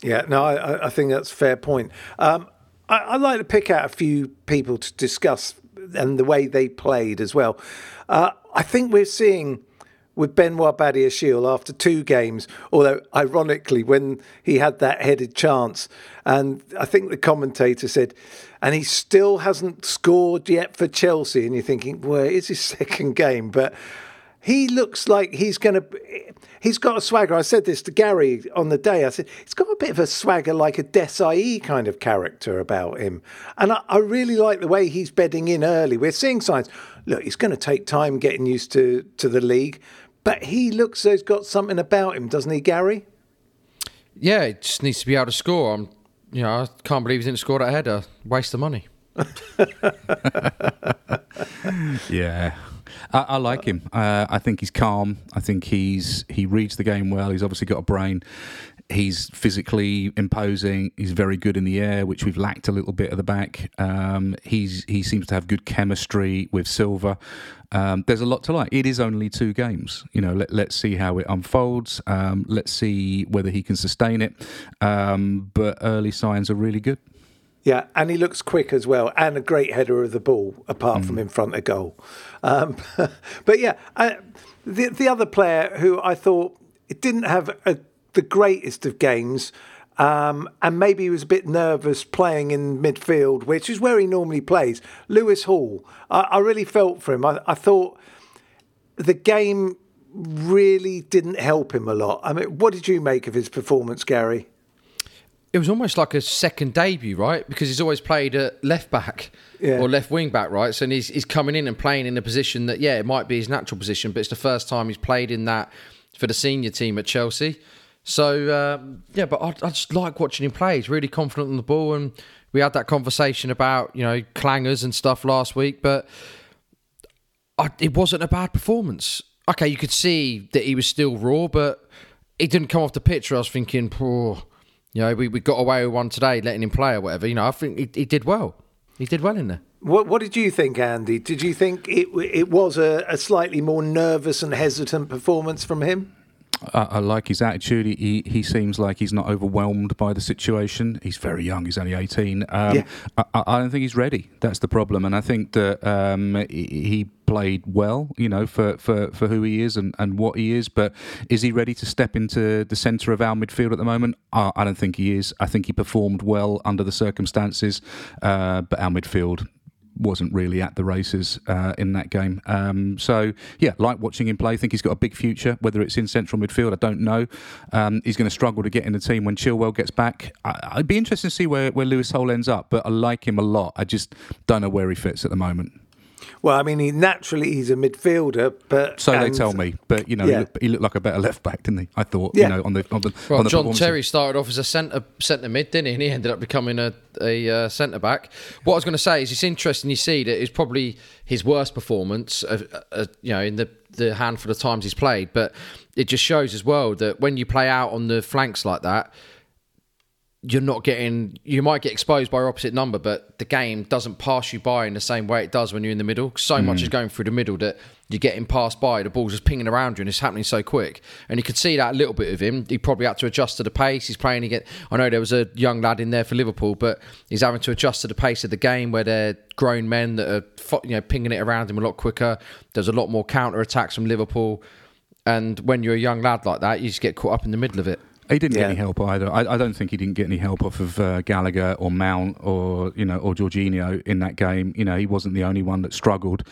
Yeah, no, I, I think that's a fair point. Um, I, would like to pick out a few people to discuss and the way they played as well. Uh, I think we're seeing with Benoit Badiashile after two games, although ironically, when he had that headed chance, and I think the commentator said, and he still hasn't scored yet for Chelsea, and you're thinking, well, it's his second game, but he looks like he's going to. He's got a swagger. I said this to Garry on the day. I said he's got a bit of a swagger, like a Desailly kind of character about him, and I, I really like the way he's bedding in early. We're seeing signs. Look, it's going to take time getting used to to the league, but he looks as he's got something about him, doesn't he, Garry? Yeah, he just needs to be able to score. I'm, you know, I can't believe he didn't score that header. Waste of money. Yeah, I, I like him. Uh, I think he's calm. I think he's he reads the game well. He's obviously got a brain. He's physically imposing. He's very good in the air, which we've lacked a little bit at the back. Um, he's he seems to have good chemistry with Silva. Um, there's a lot to like. It is only two games. You know, let, let's see how it unfolds. Um, let's see whether he can sustain it. Um, but early signs are really good. Yeah, and he looks quick as well, and a great header of the ball, apart from in front of goal. Um, but yeah, I, the the other player who I thought it didn't have a, the greatest of games, um, and maybe he was a bit nervous playing in midfield, which is where he normally plays. Lewis Hall, I, I really felt for him. I, I thought the game really didn't help him a lot. I mean, what did you make of his performance, Garry? It was almost like a second debut, right? Because he's always played at left back Yeah. or left wing back, right? So he's, he's coming in and playing in a position that, yeah, it might be his natural position, but it's the first time he's played in that for the senior team at Chelsea. So, um, yeah, but I, I just like watching him play. He's really confident on the ball. And we had that conversation about, you know, clangers and stuff last week, but I, it wasn't a bad performance. Okay, you could see that he was still raw, but he didn't come off the pitch where I was thinking, poor, you know, we, we got away with one today, letting him play or whatever. You know, I think he, he did well. He did well in there. What, what did you think, Andy? Did you think it it was a, a slightly more nervous and hesitant performance from him? I, I like his attitude. He, he seems like he's not overwhelmed by the situation. He's very young. He's only eighteen. Um, Yeah. I, I don't think he's ready. That's the problem. And I think that um, he, he played well. You know, for, for, for who he is and, and what he is. But is he ready to step into the centre of our midfield at the moment? I, I don't think he is. I think he performed well under the circumstances. Uh, but our midfield wasn't really at the races uh, in that game. Um, so yeah, like watching him play. I Think he's got a big future. Whether it's in central midfield, I don't know. Um, he's going to struggle to get in the team when Chilwell gets back. I, I'd be interested to see where where Lewis Hall ends up. But I like him a lot. I just don't know where he fits at the moment. Well, I mean, he naturally he's a midfielder, but So they tell me. But you know, Yeah. he, looked, he looked like a better left back, didn't he? I thought. Yeah. You know, on the on the Well, on the John Terry started off as a centre centre mid, didn't he? And he ended up becoming a a uh, centre back. What I was going to say is, it's interesting you see that it's probably his worst performance, uh, uh, you know, in the the handful of times he's played. But it just shows as well that when you play out on the flanks like that, you're not getting you might get exposed by your opposite number but the game doesn't pass you by in the same way it does when you're in the middle. So much hmm. is going through the middle that you're getting passed by the ball's just pinging around you and it's happening so quick. And you could see that a little bit of him. He probably had to adjust to the pace. He's playing again I know there was a young lad in there for Liverpool but he's having to adjust to the pace of the game where they're grown men that are you know pinging it around him a lot quicker. There's a lot more counter attacks from Liverpool. And when you're a young lad like that you just get caught up in the middle of it He didn't Yeah. get any help either. I, I don't think he didn't get any help off of uh, Gallagher or Mount or you know or Jorginho in that game. You know he wasn't the only one that struggled.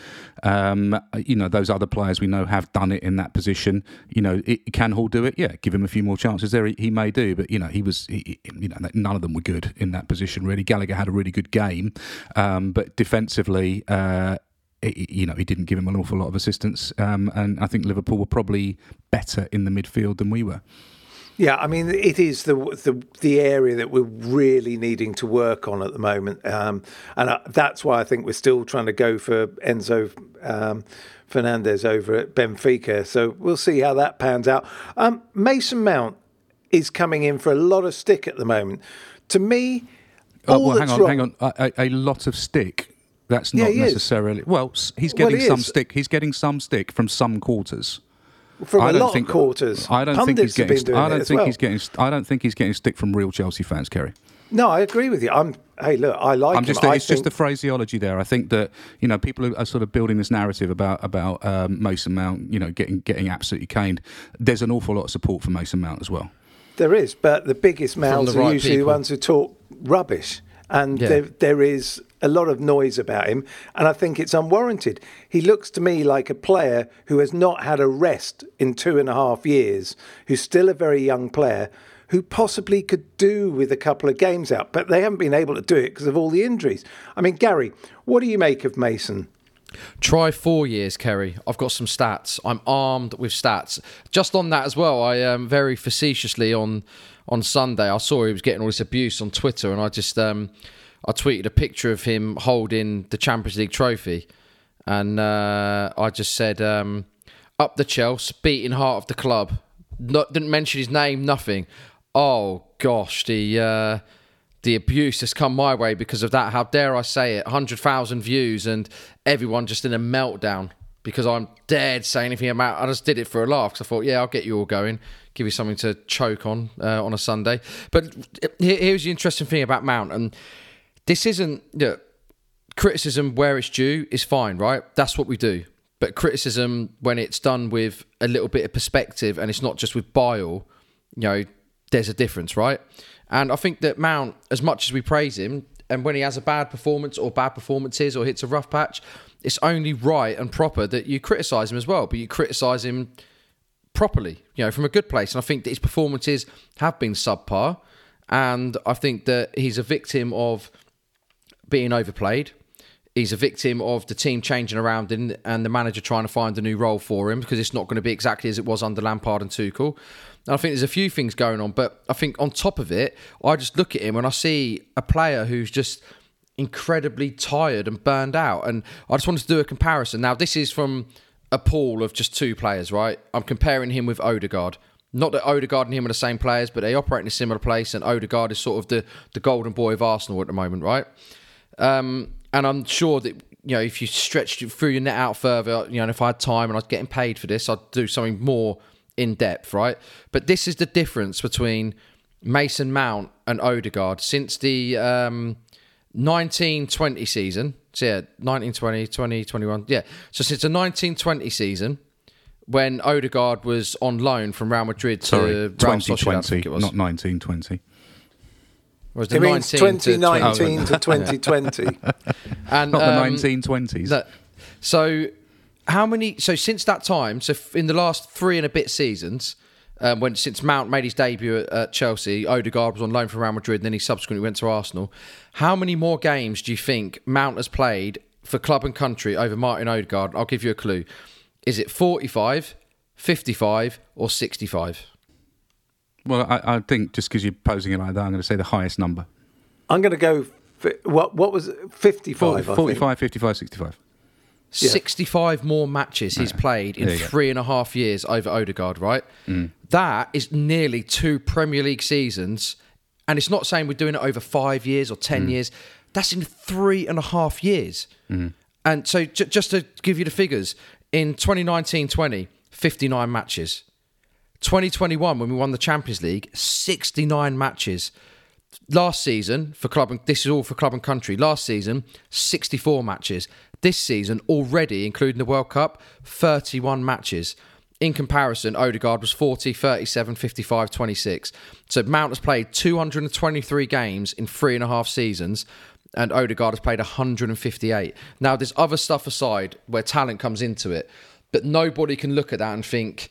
Um, you know those other players we know have done it in that position. You know it, can Hall do it? Yeah, give him a few more chances there. He, he may do, but you know he was he, you know none of them were good in that position really. Gallagher had a really good game, um, but defensively. Uh, you know, he didn't give him an awful lot of assistance, um, and I think Liverpool were probably better in the midfield than we were. Yeah, I mean, it is the the the area that we're really needing to work on at the moment, um, and I, that's why I think we're still trying to go for Enzo um, Fernandez over at Benfica. So we'll see how that pans out. Um, Mason Mount is coming in for a lot of stick at the moment. To me, Oh, all well, hang on, wrong, hang on. A, a, a lot of stick. That's Yeah, not is. necessarily. Well, he's Well, getting he some is. stick. He's getting some stick from some quarters. From I a don't lot think of quarters. I don't think Pundits he's have getting. been doing I don't think well. he's getting. I don't think he's getting stick from real Chelsea fans, Ceri. No, I agree with you. I'm. Hey, look, I like I'm him. just, I it's just think- the phraseology there. I think that you know people are, are sort of building this narrative about about um, Mason Mount, you know, getting getting absolutely caned. There's an awful lot of support for Mason Mount as well. There is, but the biggest mouths the are right usually the ones who talk rubbish, and Yeah. there, there is a lot of noise about him, and I think it's unwarranted. He looks to me like a player who has not had a rest in two and a half years, who's still a very young player, who possibly could do with a couple of games out, but they haven't been able to do it because of all the injuries. I mean, Garry, what do you make of Mason? Try four years, Ceri. I've got some stats. I'm armed with stats. Just on that as well, I um, very facetiously on on Sunday I saw he was getting all this abuse on Twitter, and I just um, I tweeted a picture of him holding the Champions League trophy, and uh, I just said um, up the Chelsea, beating heart of the club. Not, didn't mention his name, nothing. Oh gosh, the. Uh, the abuse has come my way because of that. How dare I say it? 100,000 views and everyone just in a meltdown because I'm dead saying anything about I just did it for a laugh because I thought, yeah, I'll get you all going, give you something to choke on uh, on a Sunday. But here's the interesting thing about Mount, and this isn't you know, criticism where it's due is fine, right? That's what we do. But criticism when it's done with a little bit of perspective and it's not just with bile, you know, there's a difference, right? And I think that Mount, as much as we praise him, and when he has a bad performance or bad performances or hits a rough patch, it's only right and proper that you criticise him as well, but you criticise him properly, you know, from a good place. And I think that his performances have been subpar. And I think that he's a victim of being overplayed. He's a victim of the team changing around and, and the manager trying to find a new role for him because it's not going to be exactly as it was under Lampard and Tuchel. And I think there's a few things going on, but I think on top of it, I just look at him and I see a player who's just incredibly tired and burned out. And I just wanted to do a comparison. Now, this is from a pool of just two players, right? I'm comparing him with Odegaard. Not that Odegaard and him are the same players, but they operate in a similar place, and Odegaard is sort of the, the golden boy of Arsenal at the moment, right? Um, and I'm sure that you know if you stretched through your net out further, you know, and if I had time and I was getting paid for this, I'd do something more in depth, right? But this is the difference between Mason Mount and Odegaard since the um, 1920 season. So yeah, 1920, 2021. Yeah. So since the 1920 season, when Odegaard was on loan from Real Madrid to Sorry, Real Sociedad, I 2020, think it was. not 1920. Was the It means 19 to 2019 to 2020. and Not the um, 1920s. that- so how many? So since that time, so in the last three and a bit seasons, um, when since Mount made his debut at, at Chelsea, Odegaard was on loan from Real Madrid, and then he subsequently went to Arsenal. How many more games do you think Mount has played for club and country over Martin Odegaard? I'll give you a clue. Is it 45, 55, or 65? Well, I, I think just because you're posing it like that, I'm going to say the highest number. I'm going to go. What what was it? 55? 40, I think. 45, 55, 65. 65 more matches he's played in There you go. three and a half years over Odegaard, right? Mm. That is nearly two Premier League seasons. And it's not saying we're doing it over five years or 10 mm. years. That's in three and a half years. Mm. And so, j- just to give you the figures, in 2019 20, 59 matches. 2021, when we won the Champions League, 69 matches. Last season for club and this is all for club and country. Last season, 64 matches. This season already, including the World Cup, 31 matches. In comparison, Odegaard was 40, 37, 55, 26. So Mount has played 223 games in three and a half seasons, and Odegaard has played 158. Now, there's other stuff aside where talent comes into it, but nobody can look at that and think,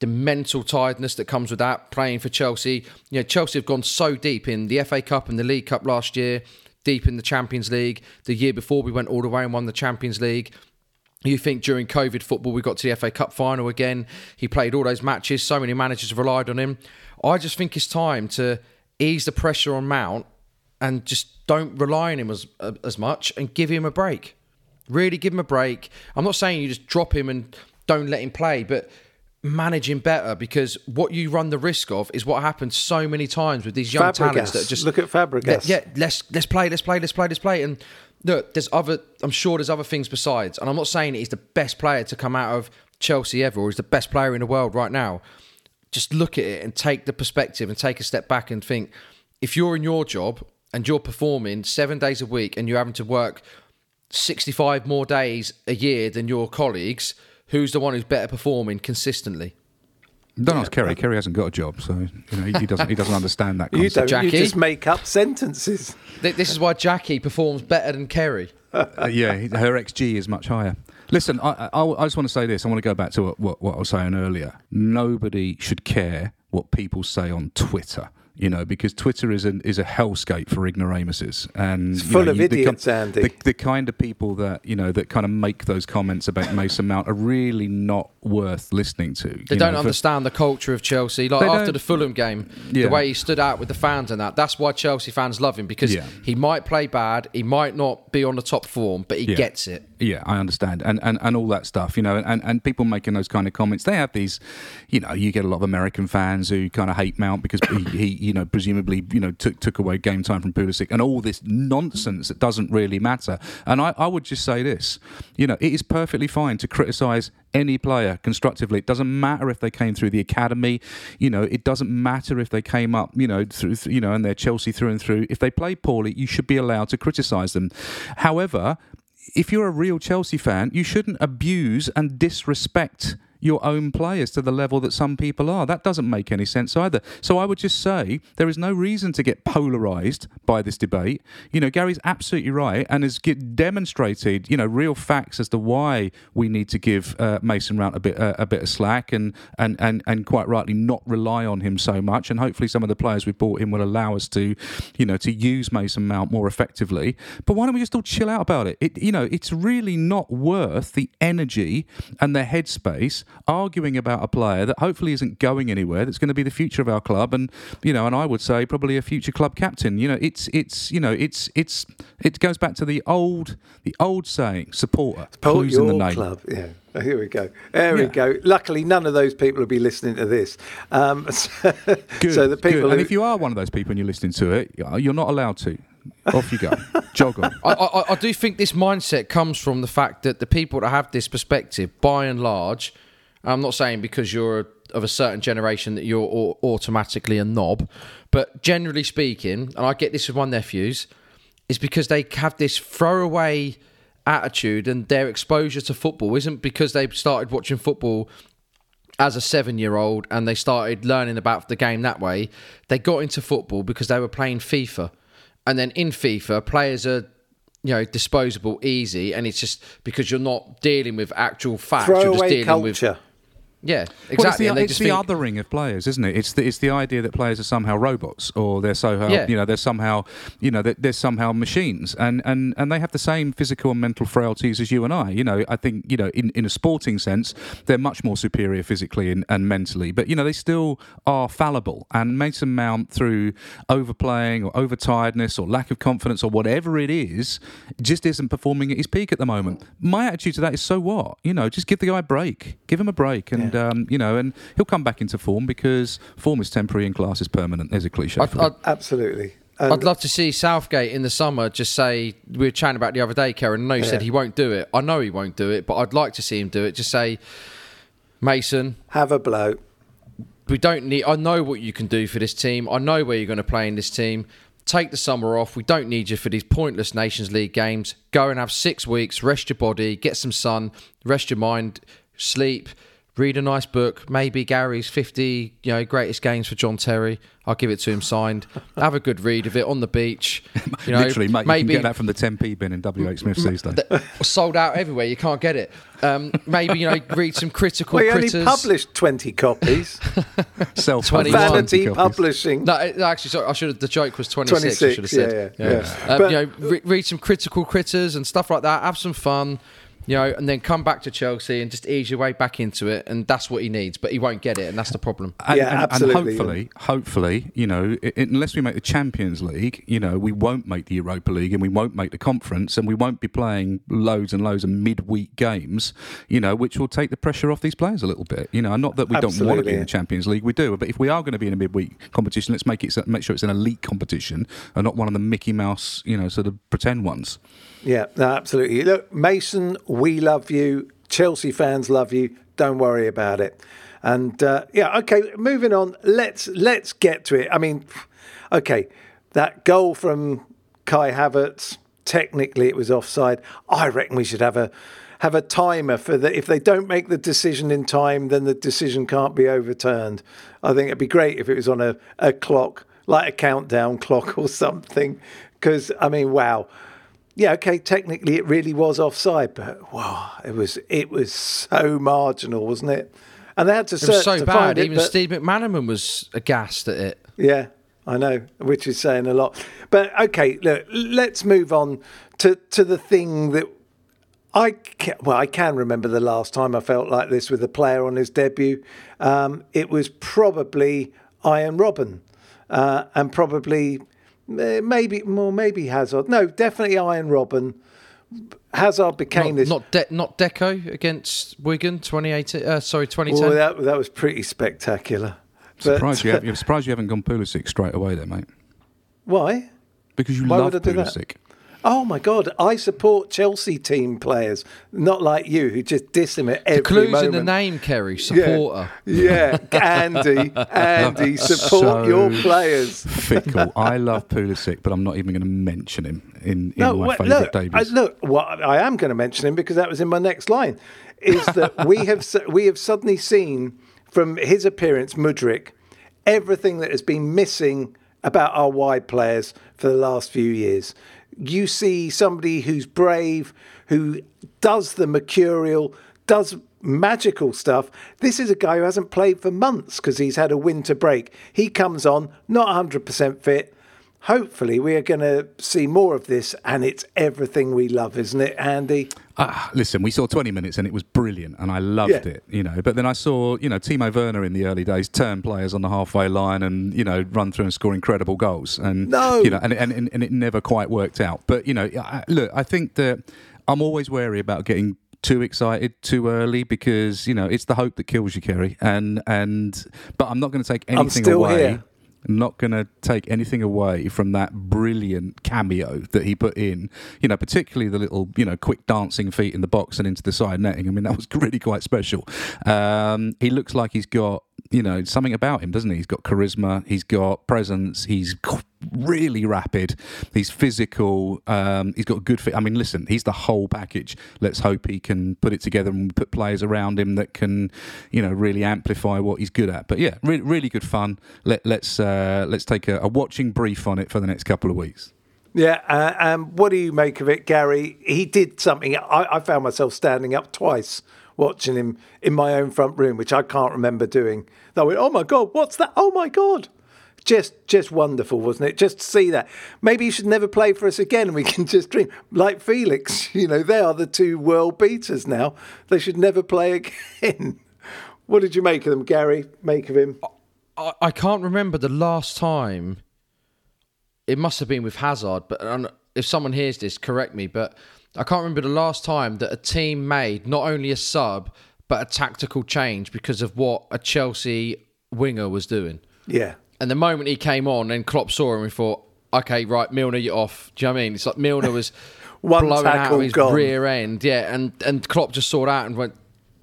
the mental tiredness that comes with that playing for Chelsea. You know, Chelsea have gone so deep in the FA Cup and the League Cup last year, deep in the Champions League. The year before, we went all the way and won the Champions League. You think during COVID football, we got to the FA Cup final again. He played all those matches. So many managers have relied on him. I just think it's time to ease the pressure on Mount and just don't rely on him as uh, as much and give him a break. Really give him a break. I'm not saying you just drop him and don't let him play, but manage him better because what you run the risk of is what happens so many times with these young talents that Fabregas. just Look at Fabregas. Yeah, let's let's play, let's play, let's play, let's play. And look, there's other. I'm sure there's other things besides. And I'm not saying he's the best player to come out of Chelsea ever, or he's the best player in the world right now. Just look at it and take the perspective and take a step back and think: if you're in your job and you're performing seven days a week and you're having to work 65 more days a year than your colleagues, who's the one who's better performing consistently? Don't ask Ceri. Ceri hasn't got a job, so you know he, he doesn't. He doesn't understand that. You Concept. don't. You just make up sentences. This is why Jackie performs better than Ceri. Uh, yeah, her XG is much higher. Listen, I, I, I just want to say this. I want to go back to what, what, what I was saying earlier. Nobody should care what people say on Twitter. You know, because Twitter is an is a hellscape for ignoramuses, and It's full know, of you- the, idiots, Andy. The, the kind of people that you know that kind of make those comments about Mason Mount are really not worth listening to. They you don't know, for- understand the culture of Chelsea. Like after the Fulham game, Yeah. the way he stood out with the fans and that. That's why Chelsea fans love him because Yeah. he might play bad, he might not be on the top form, but he Yeah. gets it. Yeah, I understand, and, and and all that stuff, you know, and, and people making those kind of comments. They have these, you know, you get a lot of American fans who kind of hate Mount because he, he you know, presumably, you know, took took away game time from Pulisic and all this nonsense that doesn't really matter. And I, I would just say this, you know, it is perfectly fine to criticise any player constructively. It doesn't matter if they came through the academy, you know, it doesn't matter if they came up, you know, through, you know, and they're Chelsea through and through. If they play poorly, you should be allowed to criticise them. However, if you're a real Chelsea fan, you shouldn't abuse and disrespect your own players to the level that some people are. That doesn't make any sense either. So I would just say there is no reason to get polarized by this debate. You know, Garry's absolutely right and has demonstrated, you know, real facts as to why we need to give uh, Mason Mount a bit uh, a bit of slack and, and and and quite rightly not rely on him so much. And hopefully some of the players we've brought in will allow us to, you know, to use Mason Mount more effectively. But why don't we just all chill out about it? It you know, it's really not worth the energy and the headspace arguing about a player that hopefully isn't going anywhere. That's going to be the future of our club, and you know, and I would say probably a future club captain. You know, it's it's you know, it's it's it goes back to the old the old saying, supporter, Support clues in your the name. club. Yeah. Oh, Here we go. There we go. Luckily, none of those people will be listening to this. Um, so, Good, so the people good. and if you are one of those people and you're listening to it, you're not allowed to. Off you go, jog on. I, I, I do think this mindset comes from the fact that the people that have this perspective, by and large, I'm not saying because you're of a certain generation that you're automatically a knob, but generally speaking, and I get this with my nephews, is because they have this throwaway attitude and their exposure to football isn't because they started watching football as a seven year old and they started learning about the game that way. They got into football because they were playing FIFA. And then in FIFA, players are, you know, disposable, easy, and it's just because you're not dealing with actual facts. you're just throwaway dealing culture. with yeah, exactly. Well, it's the, it's the think, othering of players, isn't it? It's the it's the idea that players are somehow robots, or they're somehow Yeah. you know they're somehow you know they're, they're somehow machines, and, and and they have the same physical and mental frailties as you and I. You know, I think you know in, in a sporting sense they're much more superior physically and, and mentally, but you know they still are fallible. And Mason Mount through overplaying or overtiredness or lack of confidence or whatever it is, just isn't performing at his peak at the moment. My attitude to that is so what? You know, just give the guy a break, give him a break, and um, you know, and he'll come back into form because form is temporary and class is permanent. There's a cliche. I'd, for. I'd, Absolutely. And I'd love to see Southgate in the summer just say we were chatting about the other day, Karen. No, know you said he won't do it. I know he won't do it, but I'd like to see him do it. Just say, Mason, have a blow. we don't need. I know what you can do for this team. I know where you're going to play in this team. Take the summer off. We don't need you for these pointless Nations League games. Go and have six weeks. Rest your body. Get some sun. Rest your mind. Sleep. Read a nice book. Maybe Garry's 50, you know, greatest games for John Terry. I'll give it to him signed. Have a good read of it on the beach. You know, Literally, mate, maybe you can get that from the 10p bin in WH Smith's these days. sold out everywhere. You can't get it. Um, maybe you know, read some critical We only published 20 copies. Self 21. Vanity Publishing. No, actually, sorry. I should have. The joke was twenty six. I should have 26, said. yeah, yeah, yeah. Um, But- you know, re- read some critical critters and stuff like that. Have some fun. You know, and then come back to Chelsea and just ease your way back into it, and that's what he needs. But he won't get it, and that's the problem. And, Yeah, and, absolutely. And hopefully, hopefully, you know, i- unless we make the Champions League, you know, we won't make the Europa League and we won't make the conference and we won't be playing loads and loads of midweek games, you know, which will take the pressure off these players a little bit. You know, not that we don't want to be in the Champions League, we do, but if we are going to be in a midweek competition, let's make it make sure it's an elite competition and not one of the Mickey Mouse, you know, sort of pretend ones. Yeah, no, absolutely. Look, Mason, we love you. Chelsea fans love you. Don't worry about it. And uh, yeah, okay. Moving on. Let's let's get to it. I mean, okay. that goal from Kai Havertz, technically it was offside. I reckon we should have a have a timer for that. If they don't make the decision in time, then the decision can't be overturned. I think it'd be great if it was on a, a clock, like a countdown clock or something. Because I mean, wow. Yeah, okay. Technically, it really was offside, but wow, it was it was so marginal, wasn't it? And they had to It search was so to bad. find. Even Steve McManaman was aghast at it. yeah, I know, which is saying a lot. But okay, look, let's move on to to the thing that I can, well, I can remember the last time I felt like this with a player on his debut. Um, it was probably Arjen Robben, uh, and probably maybe more, maybe Hazard. No, definitely Arjen Robben. Hazard became Not, this. not, De- not Deco against Wigan 2018. Uh, sorry, 2010. well, that that was pretty spectacular. But, Surprised you, have, you're surprised you haven't gone Pulisic straight away there, mate. why? Because you Why love would I do that? Pulisic. Oh my God! I support Chelsea team players, not like you who just diss him at every the clues moment. in the name, Ceri. Supporter. Yeah, Andy, Andy, support So your players. Fickle. I love Pulisic, but I'm not even going to mention him in, in No, my wait, favourite look, I, look. What I am going to mention him because that was in my next line, is that we have we have suddenly seen from his appearance, Mudryk, everything that has been missing about our wide players for the last few years. You see somebody who's brave, who does the mercurial, does magical stuff. This is a guy who hasn't played for months because he's had a winter break. He comes on, not 100% fit. Hopefully, we are going to see more of this, and it's everything we love, isn't it, Andy? Ah, listen, we saw 20 minutes and it was brilliant, and I loved Yeah. it. You know, but then I saw you know Timo Werner in the early days turn players on the halfway line and you know run through and score incredible goals, and No. you know, and and, and, and it never quite worked out. But you know, I, look, I think that I'm always wary about getting too excited too early because you know it's the hope that kills you, Ceri. And and but I'm not going to take anything still away. here. Not going to take anything away from that brilliant cameo that he put in. You know, particularly the little, you know, quick dancing feet in the box and into the side netting. I mean, that was really quite special. Um, he looks like he's got, you know, something about him, doesn't he? He's got charisma, he's got presence, he's really rapid, he's physical, um, he's got a good fit. I mean, listen, he's the whole package. Let's hope he can put it together and put players around him that can, you know, really amplify what he's good at. But yeah, really, really good fun. Let, let's uh, let's take a, a watching brief on it for the next couple of weeks. Yeah, uh, um, what do you make of it, Garry? He did something. I, I found myself standing up twice watching him in my own front room, which I can't remember doing. I went, "Oh my god, what's that? Oh my god!" Just, just wonderful, wasn't it? Just to see that. Maybe you should never play for us again, we can just dream like Felix. You know, they are the two world beaters now. They should never play again. What did you make of them, Garry? Make of him? I, I can't remember the last time. It must have been with Hazard, but if someone hears this, correct me. But I can't remember the last time that a team made not only a sub but a tactical change because of what a Chelsea winger was doing. Yeah. And the moment he came on, then Klopp saw him and thought, "Okay, right, Milner, you're off." Do you know what I mean? It's like Milner was One blowing out tackle his gone. rear end, yeah, and and Klopp just saw that and went,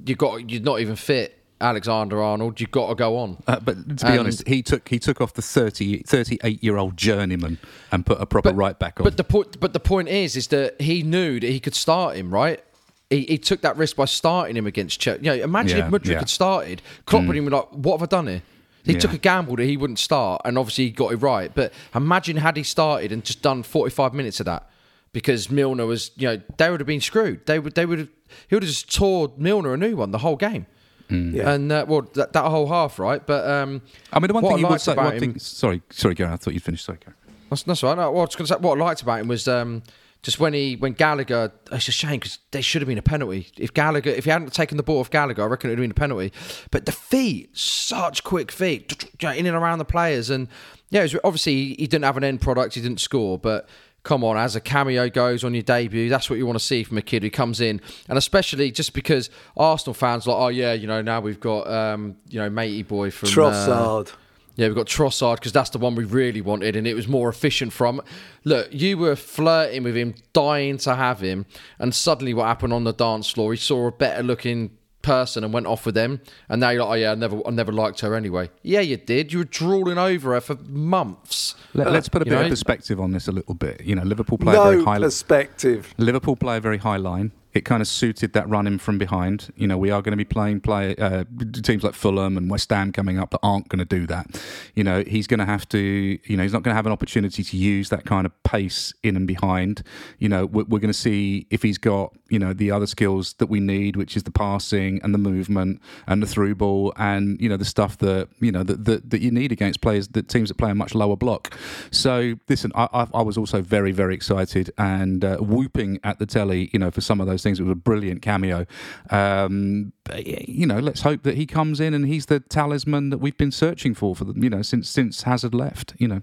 "You got, you're not even fit, Alexander Arnold. You've got to go on." Uh, but to be And- honest, he took he took off the 30, 38 year old journeyman and put a proper right back on. But the point, but the point is, is that he knew that he could start him, right? He, he took that risk by starting him against Chelsea. You know, imagine Yeah, if Mudryk yeah. had started, Klopp would have been like, "What have I done here?" He Yeah. took a gamble that he wouldn't start, and obviously he got it right. But imagine had he started and just done forty-five minutes of that, because Milner was, you know, they would have been screwed. They would, they would have, he would have just tore Milner a new one the whole game. Yeah. And uh, well, that, that whole half, right? But um, I mean, the one thing I you would liked say. about One him- thing, sorry, sorry, Garry. I thought you'd finished. Sorry, Garry. That's, that's right. No, what I was going to say, what I liked about him was um, just when he when Gallagher. It's a shame because there should have been a penalty. If Gallagher, if he hadn't taken the ball off Gallagher, I reckon it would have been a penalty. But the feet, such quick feet, in and around the players, and yeah, it was, obviously he didn't have an end product. He didn't score, but. Come on, as a cameo goes on your debut, that's what you want to see from a kid who comes in, and especially just because Arsenal fans are like, oh yeah, you know, now we've got um, you know, matey boy from uh, yeah, we've got Trossard because that's the one we really wanted, and it was more efficient from. Look, you were flirting with him, dying to have him, and suddenly what happened on the dance floor? He saw a better looking person and went off with them, and now you're like, oh yeah, I never, I never liked her anyway. Yeah, you did. You were drooling over her for months. Let, uh, us put a You bit know? of perspective on this a little bit. You know, Liverpool play a very high. perspective. Liverpool play a very high line. It kind of suited that run in from behind. You know, we are going to be playing play uh, teams like Fulham and West Ham coming up that aren't going to do that. You know, he's going to have to. You know, he's not going to have an opportunity to use that kind of pace in and behind. You know, we're, we're going to see if he's got you know the other skills that we need, which is the passing and the movement and the through ball and you know the stuff that you know that that, that you need against players that teams that play a much lower block. So listen, I, I, I was also very very excited and uh, whooping at the telly. You know, for some of those things, it was a brilliant cameo. Um, but, you know, let's hope that he comes in and he's the talisman that we've been searching for for the, you know since since Hazard left. You know.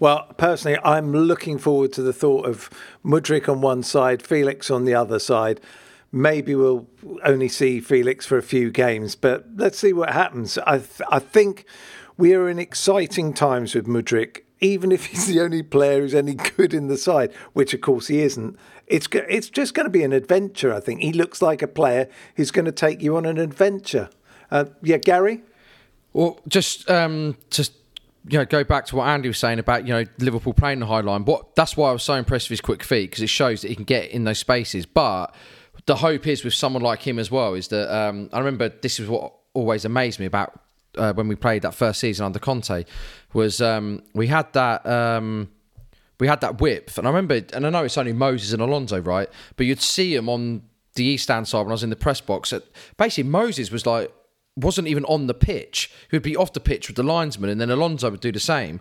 Well, personally, I'm looking forward to the thought of Mudryk on one side, Felix on the other side. Maybe we'll only see Felix for a few games, but let's see what happens. I, th- I think we are in exciting times with Mudryk, even if he's the only player who's any good in the side, which of course he isn't. It's it's just going to be an adventure. I think he looks like a player who's going to take you on an adventure. Uh, yeah, Garry. Well, just um, just you know, go back to what Andy was saying about you know Liverpool playing the high line. What that's why I was so impressed with his quick feet because it shows that he can get in those spaces. But the hope is with someone like him as well is that um, I remember this is what always amazed me about uh, when we played that first season under Conte was um, we had that. Um, we had that whip, and I remember, and I know it's only Moses and Alonso, right? But you'd see him on the east stand side when I was in the press box. At, basically, Moses was like wasn't even on the pitch. He would be off the pitch with the linesman, and then Alonso would do the same.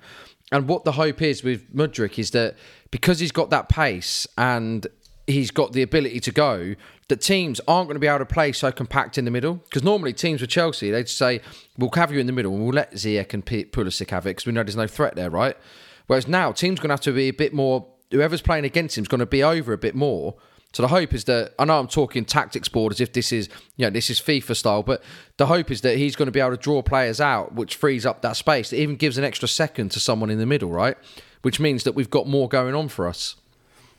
And what the hope is with Mudryk is that because he's got that pace and he's got the ability to go, that teams aren't going to be able to play so compact in the middle. Because normally teams with Chelsea, they'd say, we'll have you in the middle and we'll let Ziyech and Pulisic have it because we know there's no threat there, right? Whereas now, teams going to have to be a bit more, whoever's playing against him is going to be over a bit more. So the hope is that I know I'm talking tactics board as if this is you know this is FIFA style, but the hope is that he's going to be able to draw players out, which frees up that space. It even gives an extra second to someone in the middle, right? Which means that we've got more going on for us.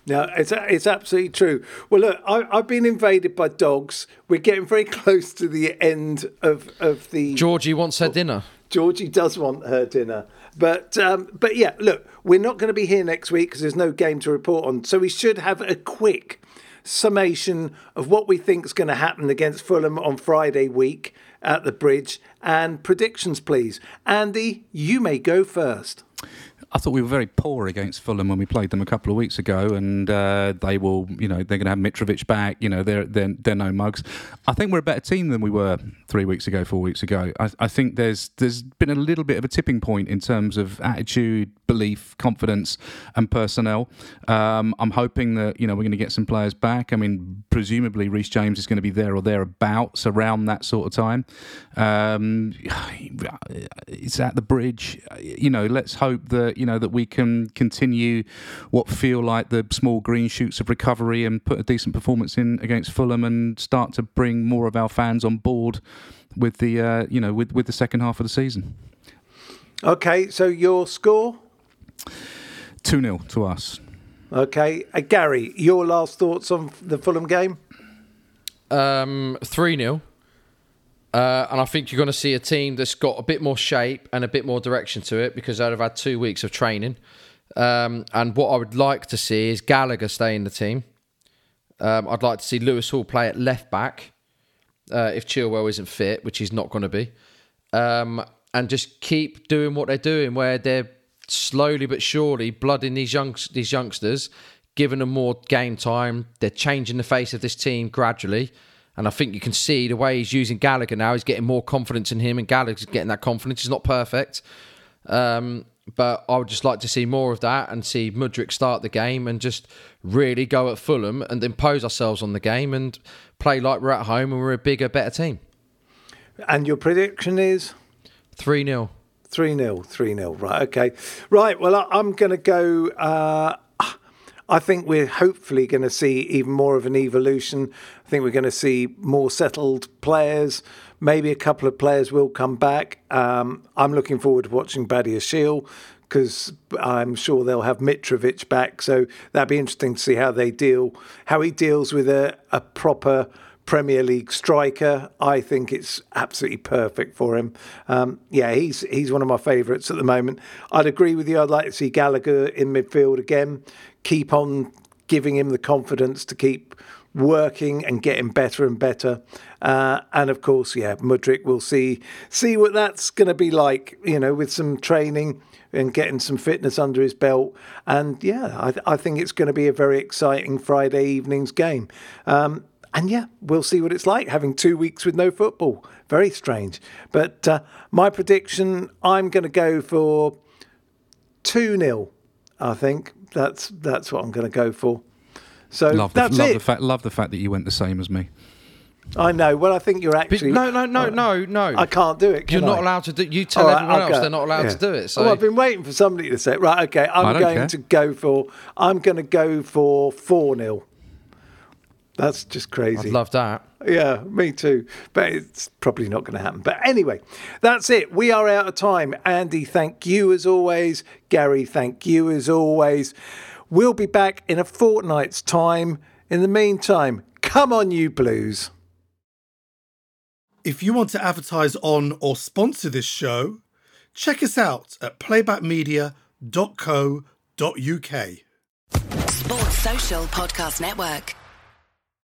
No, it's it's absolutely true. Well, look, I, I've been invaded by dogs. We're getting very close to the end of of the. Georgie wants her dinner. Georgie does want her dinner, but um, but yeah, look, we're not going to be here next week because there's no game to report on. So we should have a quick summation of what we think is going to happen against Fulham on Friday week at the Bridge and predictions, please. Andy, you may go first. I thought we were very poor against Fulham when we played them a couple of weeks ago, and uh, they will, you know, they're going to have Mitrovic back. You know, they're they're they're no mugs. I think we're a better team than we were three weeks ago, four weeks ago. I, I think there's there's been a little bit of a tipping point in terms of attitude, belief, confidence, and personnel. Um, I'm hoping that you know we're going to get some players back. I mean, presumably Reece James is going to be there or thereabouts around that sort of time. Um, it's at the bridge. You know, let's hope that you know that we can continue what feel like the small green shoots of recovery and put a decent performance in against Fulham and start to bring more of our fans on board with the uh, you know with with the second half of the season. Okay, so your score? Two 0 to us. Okay, uh, Garry, your last thoughts on the Fulham game? Um, 3 0. Uh, and I think you're going to see a team that's got a bit more shape and a bit more direction to it because they've had two weeks of training. Um, and what I would like to see is Gallagher stay in the team. Um, I'd like to see Lewis Hall play at left back uh, if Chilwell isn't fit, which he's not going to be. Um, and just keep doing what they're doing, where they're slowly but surely blooding these young these youngsters, giving them more game time. They're changing the face of this team gradually. And I think you can see the way he's using Gallagher now. He's getting more confidence in him, and Gallagher's getting that confidence. He's not perfect, um, but I would just like to see more of that and see Mudryk start the game and just really go at Fulham and impose ourselves on the game and play like we're at home and we're a bigger, better team. And your prediction is? 3 0. 3 0, 3 0. Right, okay. Right, well, I'm going to go. Uh, I think we're hopefully going to see even more of an evolution. I think we're going to see more settled players. Maybe a couple of players will come back. Um, I'm looking forward to watching Badiashile because I'm sure they'll have Mitrovic back. So that'd be interesting to see how they deal, how he deals with a, a proper Premier League striker. I think it's absolutely perfect for him. Um, yeah, he's he's one of my favourites at the moment. I'd agree with you. I'd like to see Gallagher in midfield again. Keep on giving him the confidence to keep working and getting better and better. Uh, and of course, yeah, Mudryk. We'll see see what that's going to be like. You know, with some training and getting some fitness under his belt. And yeah, I, I think it's going to be a very exciting Friday evening's game. Um, and yeah, we'll see what it's like having two weeks with no football. Very strange. But uh, my prediction, I'm going to go for 2 0. I think that's that's what I'm going to go for. So love the, that's love it. The fact, love the fact that you went the same as me. I know. Well, I think you're actually. no, no, no, no, no. I can't do it. You're not I? allowed to do. It. You tell right, everyone I'll else go. they're not allowed Yeah. to do it. So Well, I've been waiting for somebody to say, right, okay, I'm going care. to go for, I'm going to go for 4 0. That's just crazy. I'd crazy. love that. Yeah, me too. But it's probably not going to happen. But anyway, that's it. We are out of time. Andy, thank you as always. Garry, thank you as always. We'll be back in a fortnight's time. In the meantime, come on, you blues. If you want to advertise on or sponsor this show, check us out at playbackmedia.co.uk. Sports Social Podcast Network.